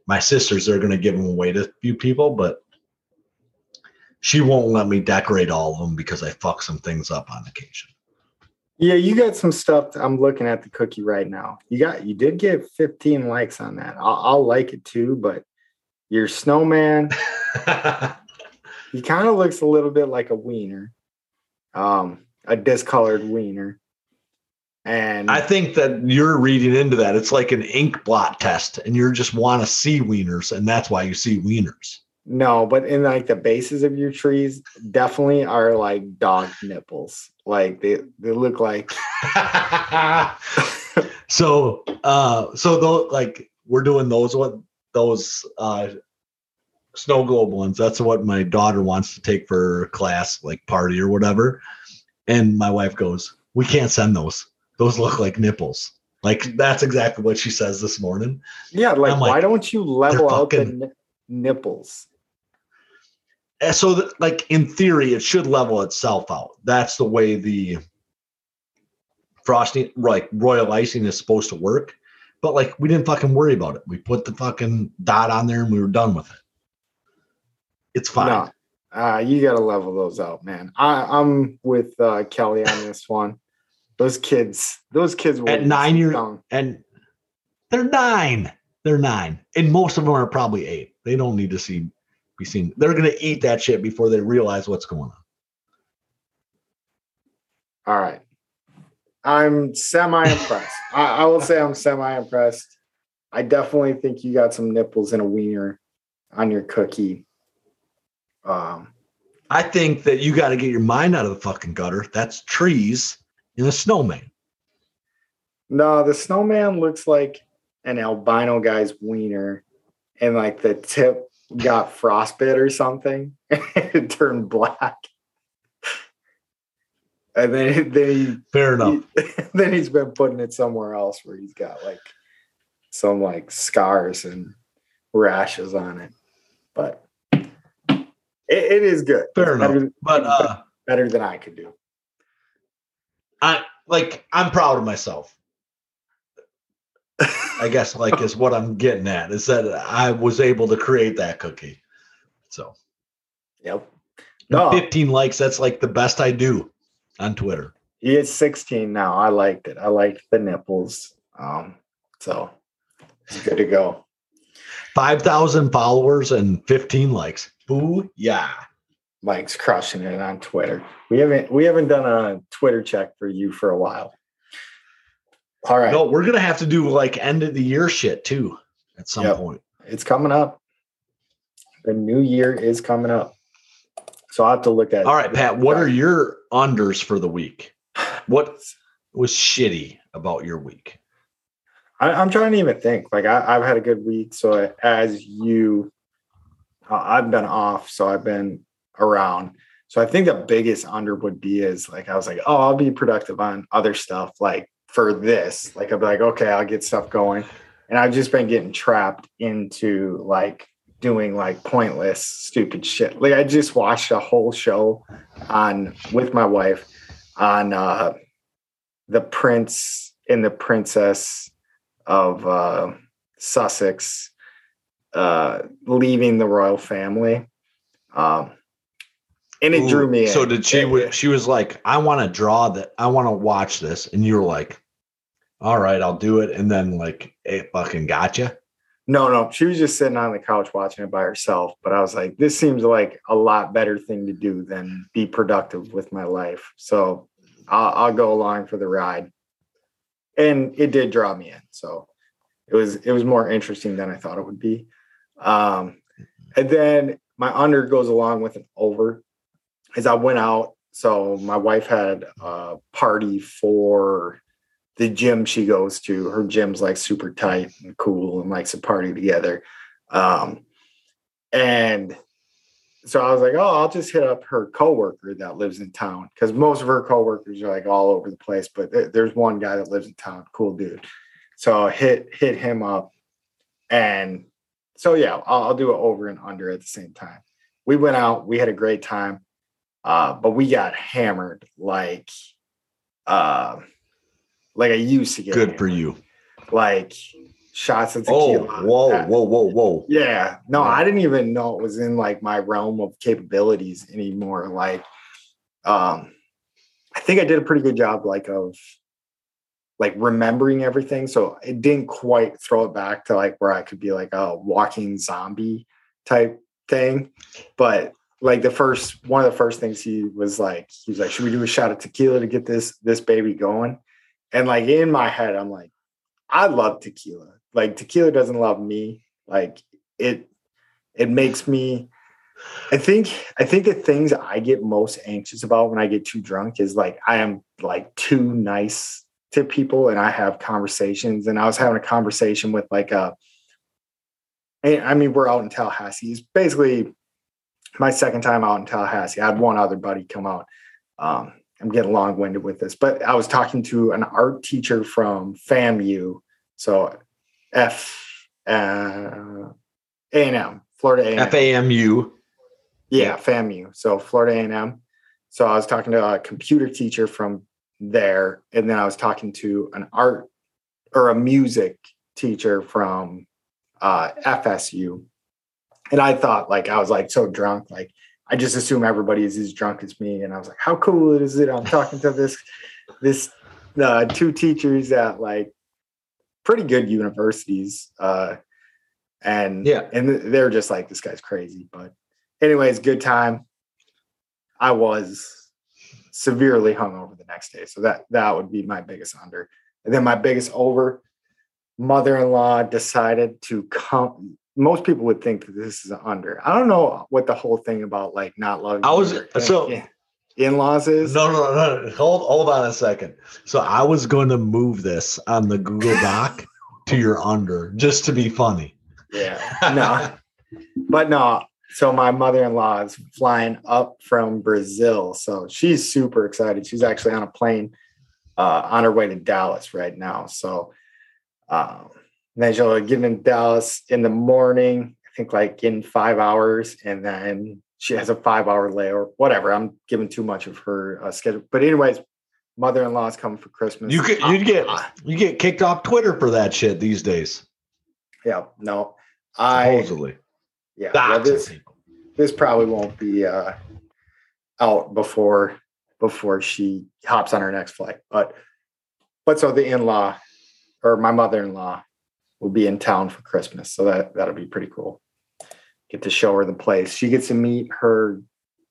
my sisters. They're going to give them away to a few people, but she won't let me decorate all of them because I fuck some things up on occasion. Yeah, you got some stuff. I'm looking at the cookie right now. You got you did get 15 likes on that. I'll, I'll like it too, but your snowman, he kind of looks a little bit like a wiener, um, a discolored wiener. And I think that you're reading into that. It's like an ink blot test, and you just want to see wieners, and that's why you see wieners. no, but in like the bases of your trees, definitely are like dog nipples. Like they they look like so, uh, so though, like we're doing those what those uh, snow globe ones. That's what my daughter wants to take for class, like party or whatever. And my wife goes, "We can't send those. Those look like nipples." Like that's exactly what she says this morning. yeah, like, I'm why don't you level out the fucking- ni- nipples? And so that like in theory it should level itself out that's the way the frosting like royal icing is supposed to work but like we didn't fucking worry about it we put the fucking dot on there and we were done with it it's fine No, uh, you got to level those out, man. I, I'm with uh, Kelly on this one. Those kids, those kids will At nine years- young. and they're nine They're nine, and most of them are probably eight. They don't need to see be seen. They're gonna eat that shit before they realize what's going on. All right. I'm semi impressed. I, I will say I'm semi impressed. I definitely think you got some nipples and a wiener on your cookie. Um, I think that you got to get your mind out of the fucking gutter. That's trees a snowman. no, the snowman looks like an albino guy's wiener, and like the tip got frostbite or something. And it turned black. And then, he Fair enough. then he's been putting it somewhere else where he's got like some like scars and rashes on it. But it, it is good. Fair It's enough. Better, But uh better than I could do. I like I'm proud of myself. I guess like is what I'm getting at is that I was able to create that cookie. So Yep. No, 15 likes, that's like the best I do on Twitter. he is 16 now. I liked it. I liked the nipples. Um, so it's good to go. 5,000 followers and 15 likes. Boo, yeah. Mike's crushing it on Twitter. We haven't we haven't done a Twitter check for you for a while. All right. No, we're gonna have to do like end of the year shit too at some Yep. point. it's coming up. The new year is coming up. So I'll have to look at All right, Pat, what are your unders for the week? What was shitty about your week? I, I'm trying to even think. Like I, I've had a good week. So as you, uh, I've been off, so I've been around. So I think the biggest under would be is like I was like, oh, I'll be productive on other stuff. Like for this, like I'll be like, okay, I'll get stuff going, and I've just been getting trapped into like doing like pointless, stupid shit. Like I just watched a whole show on with my wife on uh the prince and the princess of uh, Sussex uh, leaving the royal family. Um, and it drew me in. So did she? Wa- She was like, "I want to draw that. I want to watch this," and you were like, "All right, I'll do it." And then like it fucking gotcha. No, no, she was just sitting on the couch watching it by herself. But I was like, this seems like a lot better thing to do than be productive with my life. So I'll, I'll go along for the ride. And it did draw me in. So it was it was more interesting than I thought it would be. Um, and then my under goes along with an over. As I went out, so my wife had a party for the gym she goes to. Her gym's like super tight and cool and likes to party together. Um, and so I was like, oh, I'll just hit up her coworker that lives in town because most of her coworkers are like all over the place, but th- there's one guy that lives in town, cool dude. So I hit hit him up, and so yeah, I'll, I'll do it over and under at the same time. We went out, we had a great time, uh, but we got hammered like, uh, like I used to get. Good for you. Like shots of Oh, tequila. whoa, that- whoa, whoa, whoa. yeah. No. I didn't even know it was in like my realm of capabilities anymore. Like, um, I think I did a pretty good job, like of like remembering everything. So it didn't quite throw it back to like where I could be like a walking zombie type thing. But like the first one of the first things he was like, he was like, should we do a shot of tequila to get this this baby going? And like in my head, I'm like, I love tequila. Like tequila doesn't love me. Like it it makes me I think I think the things I get most anxious about when I get too drunk is like I am like too nice to people and I have conversations and I was having a conversation with like a I mean we're out in Tallahassee. It's basically my second time out in Tallahassee. I had one other buddy come out. Um, I'm getting long winded with this, but I was talking to an art teacher from FAMU. So F uh, A&M, Florida A&M. FAMU. Yeah, FAMU. So Florida A&M. So I was talking to a computer teacher from there, and then I was talking to an art or a music teacher from uh, FSU. And I thought, like, I was like so drunk, like I just assume everybody is as drunk as me. And I was like, how cool is it? I'm talking to this this uh, two teachers at like pretty good universities. Uh, and Yeah. and they're just like this guy's crazy. But anyways, good time. I was severely hungover the next day, so that that would be my biggest under. And then my biggest over. Mother-in-law decided to come. Most people would think that this is an under. I don't know what the whole thing about like not loving. I was- so- in- in-laws is. No, no, no, no. Hold, hold on a second. So I was going to move this on the Google Doc to your under just to be funny. Yeah. No. but no. So my mother-in-law is flying up from Brazil. So she's super excited. She's actually on a plane uh, on her way to Dallas right now. So um, then she'll get in Dallas in the morning, I think like in five hours, and then she has a five-hour layover. Whatever. I'm giving too much of her uh, schedule. But anyways, mother-in-law is coming for Christmas. You could you'd get you get kicked off Twitter for that shit these days. yeah. No. I Supposedly. yeah. well, this, this probably won't be uh, out before before she hops on her next flight. But but so the in law or my mother in law will be in town for Christmas, so that that'll be pretty cool. Get to show her the place. She gets to meet her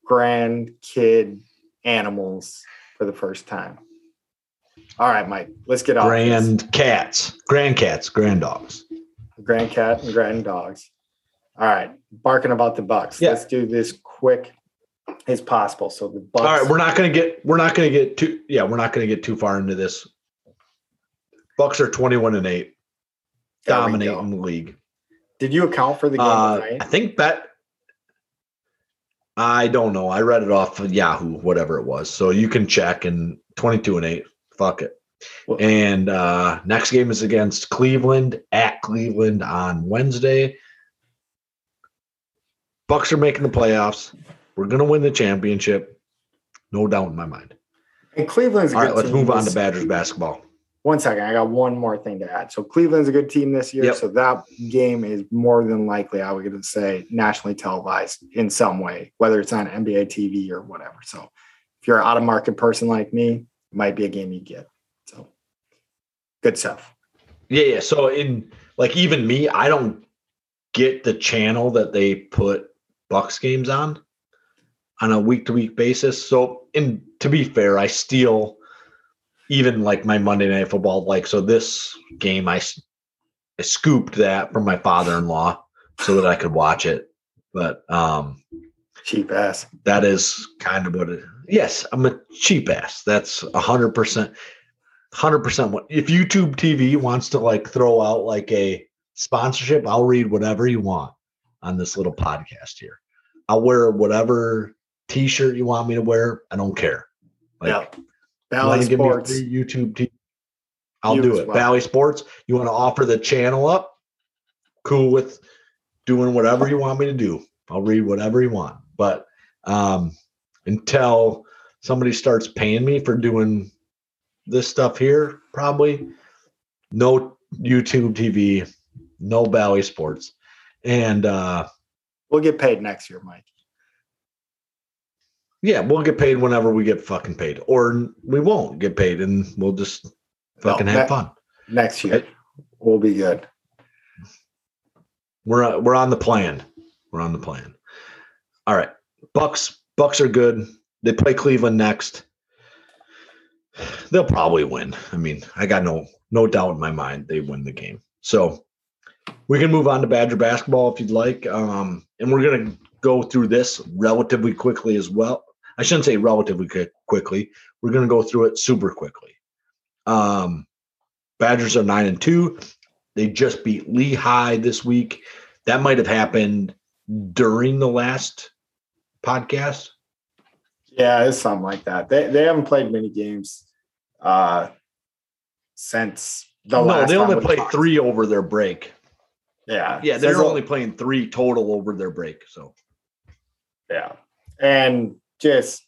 grandkid animals for the first time. All right, Mike, let's get off this. Grand cats, grand cats, grand dogs. grand cat and grand dogs. All right, barking about the Bucks. Yeah. Let's do this quick as possible. So the Bucks. All right, we're not gonna get we're not gonna get too yeah, we're not gonna get too far into this. Bucks are 21 and 8, There we dominating the league. Did you account for the game Uh, tonight? I think bet. I don't know. I read it off of Yahoo, whatever it was. So you can check and 22 and 8. Fuck it. Well- And uh next game is against Cleveland at Cleveland on Wednesday. Bucks are making the playoffs. We're gonna win the championship. No doubt in my mind. And Cleveland's a All right, let's move on to Badgers basketball. One second, I got one more thing to add. So Cleveland's a good team this year. Yep. So that game is more than likely, I would say, nationally televised in some way, whether it's on NBA TV or whatever. So if you're an out of market person like me, it might be a game you get. So good stuff. Yeah, yeah. So in like even me, I don't get the channel that they put Bucks games on on a week to week basis. So in to be fair, I steal even like my Monday night football. Like so, this game I, I scooped that from my father in law so that I could watch it. But um Cheap ass. that is kind of what it yes i'm a cheap ass that's a hundred percent hundred percent what if youtube tv wants to like throw out like a sponsorship i'll read whatever you want on this little podcast here i'll wear whatever t-shirt you want me to wear i don't care like yeah. Bally wanna give me Sports. youtube TV, i'll You do it well. Bally Sports you want to offer the channel up cool with doing whatever you want me to do i'll read whatever you want but um until somebody starts paying me for doing this stuff here probably no youtube tv no Bally Sports and uh We'll get paid next year, Mike. Yeah we'll get paid whenever we get fucking paid or we won't get paid and we'll just fucking No, have that- fun Next year. We'll be good. We're uh, we're on the plan. We're on the plan. All right. Bucks Bucks are good. They play Cleveland next. They'll probably win. I mean, I got no no doubt in my mind they win the game. So we can move on to Badger basketball if you'd like. Um, and we're gonna go through this relatively quickly as well. I shouldn't say relatively quickly. We're gonna go through it super quickly. Um, Badgers are nine and two. They just beat Lehigh this week. That might have happened during the last podcast. Yeah, it's something like that. They they haven't played many games uh since the last. no, last they only played talked. three over their break. Yeah. Yeah, they're the- only playing three total over their break. So yeah. And just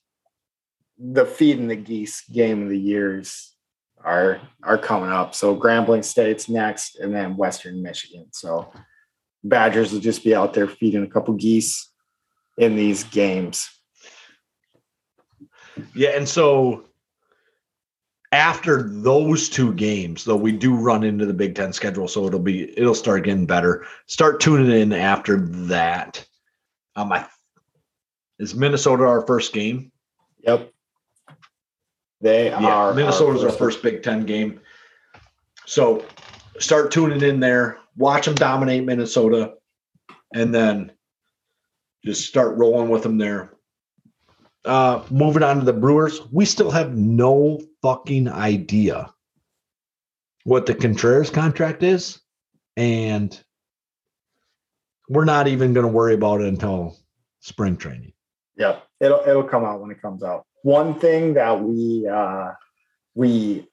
the feed and the geese game of the years are are coming up. So Grambling State's next and then Western Michigan. So Badgers will just be out there feeding a couple geese in these games. yeah, and so after those two games, though, we do run into the Big Ten schedule, so it'll be it'll start getting better. Start tuning in after that. Um, I, is Minnesota our first game? Yep. They Yeah, are Minnesota's our first Big Ten game. So start tuning in there, watch them dominate Minnesota, and then just start rolling with them there. Uh, moving on to the Brewers, we still have no fucking idea what the Contreras contract is, and we're not even going to worry about it until spring training. Yep. It'll it'll come out when it comes out. One thing that we uh we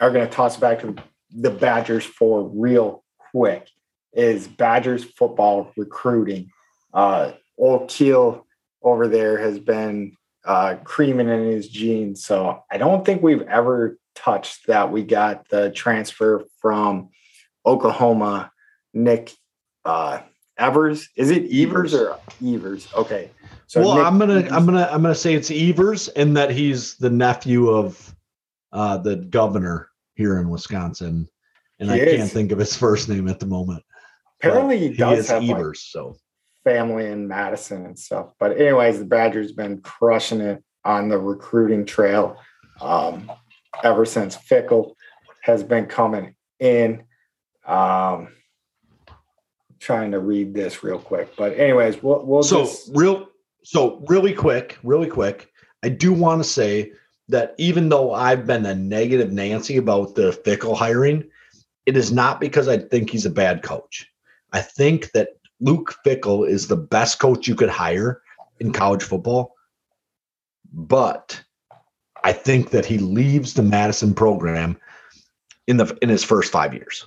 are gonna toss back to the Badgers for real quick is Badgers football recruiting. Uh old Keel over there has been uh creaming in his jeans. So I don't think we've ever touched that. We got the transfer from Oklahoma, Nick uh Evers. Is it Evers or Evers? Okay. So well, Nick I'm gonna I'm gonna I'm gonna say it's Evers, and that he's the nephew of uh, the governor here in Wisconsin, and He I is. can't think of his first name at the moment. Apparently, he he does is have like, Evers. so family in Madison and stuff. But anyways, the Badgers been crushing it on the recruiting trail um, ever since Fickell has been coming in. Um, trying to read this real quick, but anyways, we'll we'll so just real so really quick, really quick. I do want to say that even though I've been a negative Nancy about the Fickell hiring, it is not because I think he's a bad coach. I think that Luke Fickell is the best coach you could hire in college football. But I think that he leaves the Madison program in the in his first five years.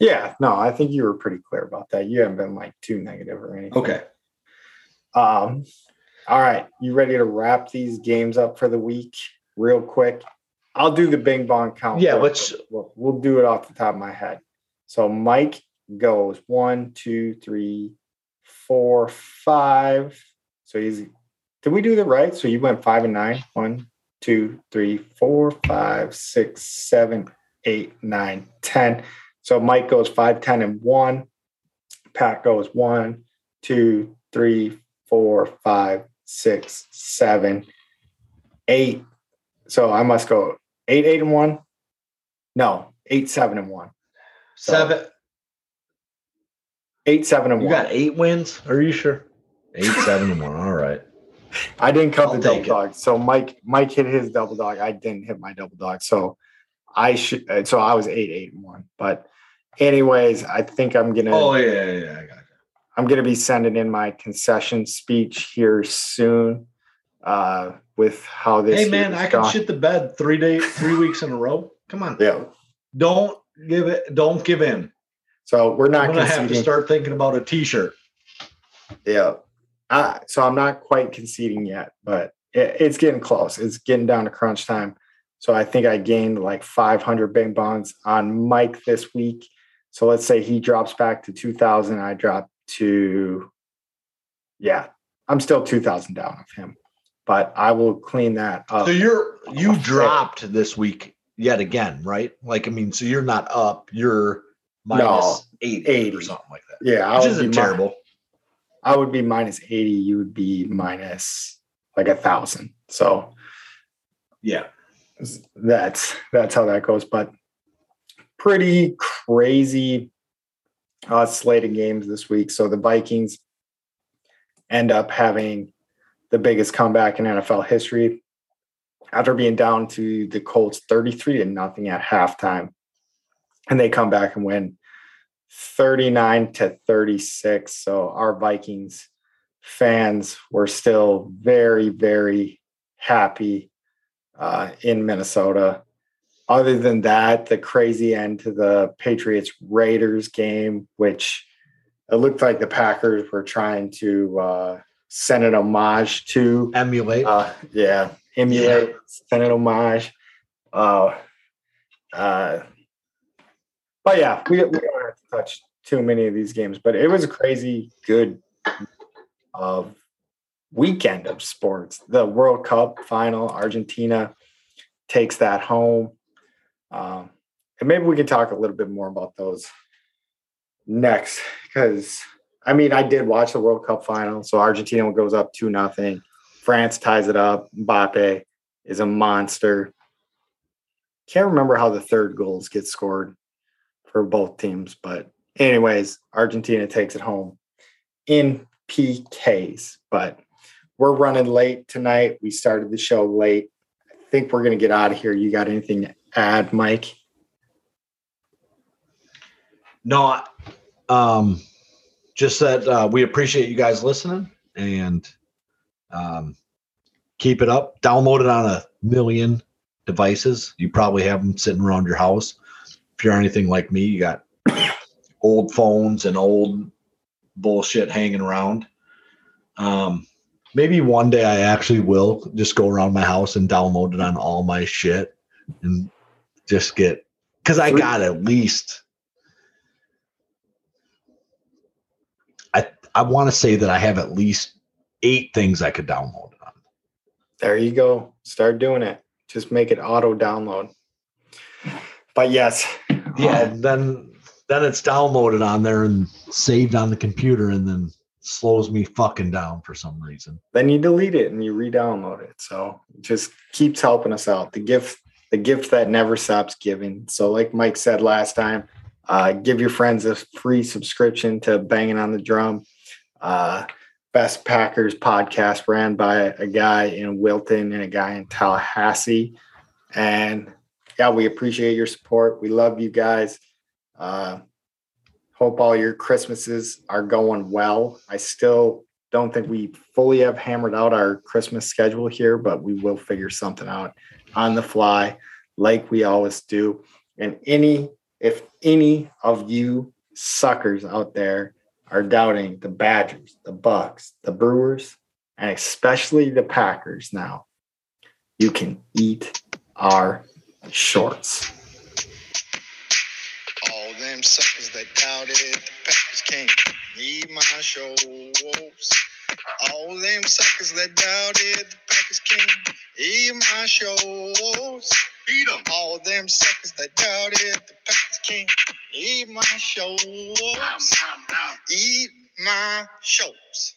Yeah, no, I think you were pretty clear about that. You haven't been like too negative or anything. Okay. Um, all right, you ready to wrap these games up for the week real quick? I'll do the Bing Bong count. Yeah, let's- We'll, we'll do it off the top of my head. So Mike goes one, two, three, four, five. So he's. Did we do the right? So you went five and nine. One, two, three, four, five, six, seven, eight, nine, ten. So Mike goes five, ten, and one. Pat goes one, two, three, four, five, six, seven, eight. So I must go eight, eight, and one. No, eight, seven, and one. So, Seven. Eight, seven, and You one. You got eight wins? Are you sure? Eight, seven, and one. All right. I didn't cut I'll the double take it. dog. So Mike, Mike hit his double dog. I didn't hit my double dog. So I should. uh, So I was eight, eight, and one. But anyways, I think I'm gonna. Oh yeah, yeah, yeah. I got it. I'm going to be sending in my concession speech here soon uh, with how this. Hey man, I can gone. shit the bed three days, three weeks in a row. Come on, Yeah. don't give it. Don't give in. So we're not gonna have to start thinking about a T-shirt. Yeah. Uh, so I'm not quite conceding yet, but it, it's getting close. It's getting down to crunch time. So I think I gained like 500 bing bongs on Mike this week. So let's say he drops back to 2000. I drop to, yeah, I'm still 2000 down of him, but I will clean that up. So you're you dropped this week yet again, right? Like I mean, so you're not up. You're minus No, 80, 80. or something like that, yeah, I which isn't terrible. I would be minus 80. You would be minus like a thousand. So Yeah. That's that's how that goes but pretty crazy uh slate of games this week. So the vikings end up having the biggest comeback in nfl history after being down to the colts 33 to nothing at halftime. And they come back and win 39 to 36 so our vikings fans were still very very happy uh, in Minnesota. Other than that, the crazy end to the Patriots Raiders game, which it looked like the Packers were trying to uh, send an homage to. Emulate. Uh, yeah, emulate, send an homage. Uh, uh, but yeah, we, we don't have to touch too many of these games, but it was a crazy good uh, weekend of sports. The World Cup final, Argentina takes that home. Um, and maybe we can talk a little bit more about those next because I mean I did watch the World Cup final. So Argentina goes up two nothing. France ties it up. Mbappe is a monster. Can't remember how the third goals get scored for both teams, but anyways, Argentina takes it home in PKs. But we're running late tonight. We started the show late. I think we're gonna get out of here. You got anything to add, Mike? No, um, just that uh, we appreciate you guys listening and um, keep it up. Download it on a million devices. You probably have them sitting around your house. If you're anything like me, you got old phones and old bullshit hanging around. Um, maybe one day I actually will just go around my house and download it on all my shit and just get because I got at least I I want to say that I have at least eight things I could download on. There you go. Start doing it. Just make it auto download. But yes, Yeah, um, then then it's downloaded on there and saved on the computer, and then slows me fucking down for some reason. then you delete it and you re-download it. So it just keeps helping us out. The gift, the gift that never stops giving. So like Mike said last time, uh, give your friends a free subscription to Banging on the Drum. Uh, Best Packers podcast ran by a guy in Wilton and a guy in Tallahassee. And yeah, we appreciate your support. We love you guys. Uh, hope all your Christmases are going well. I still don't think we fully have hammered out our Christmas schedule here, but we will figure something out on the fly, like we always do. And any, if any of you suckers out there are doubting the Badgers, the Bucks, the Brewers, and especially the Packers now, you can eat our shorts. Them suckers that doubted the Packers can't need my shows. All them suckers that doubted the Packers can't eat my shows. Beat 'em. All them suckers that doubted the Packers can't eat my shows. Eat my shows.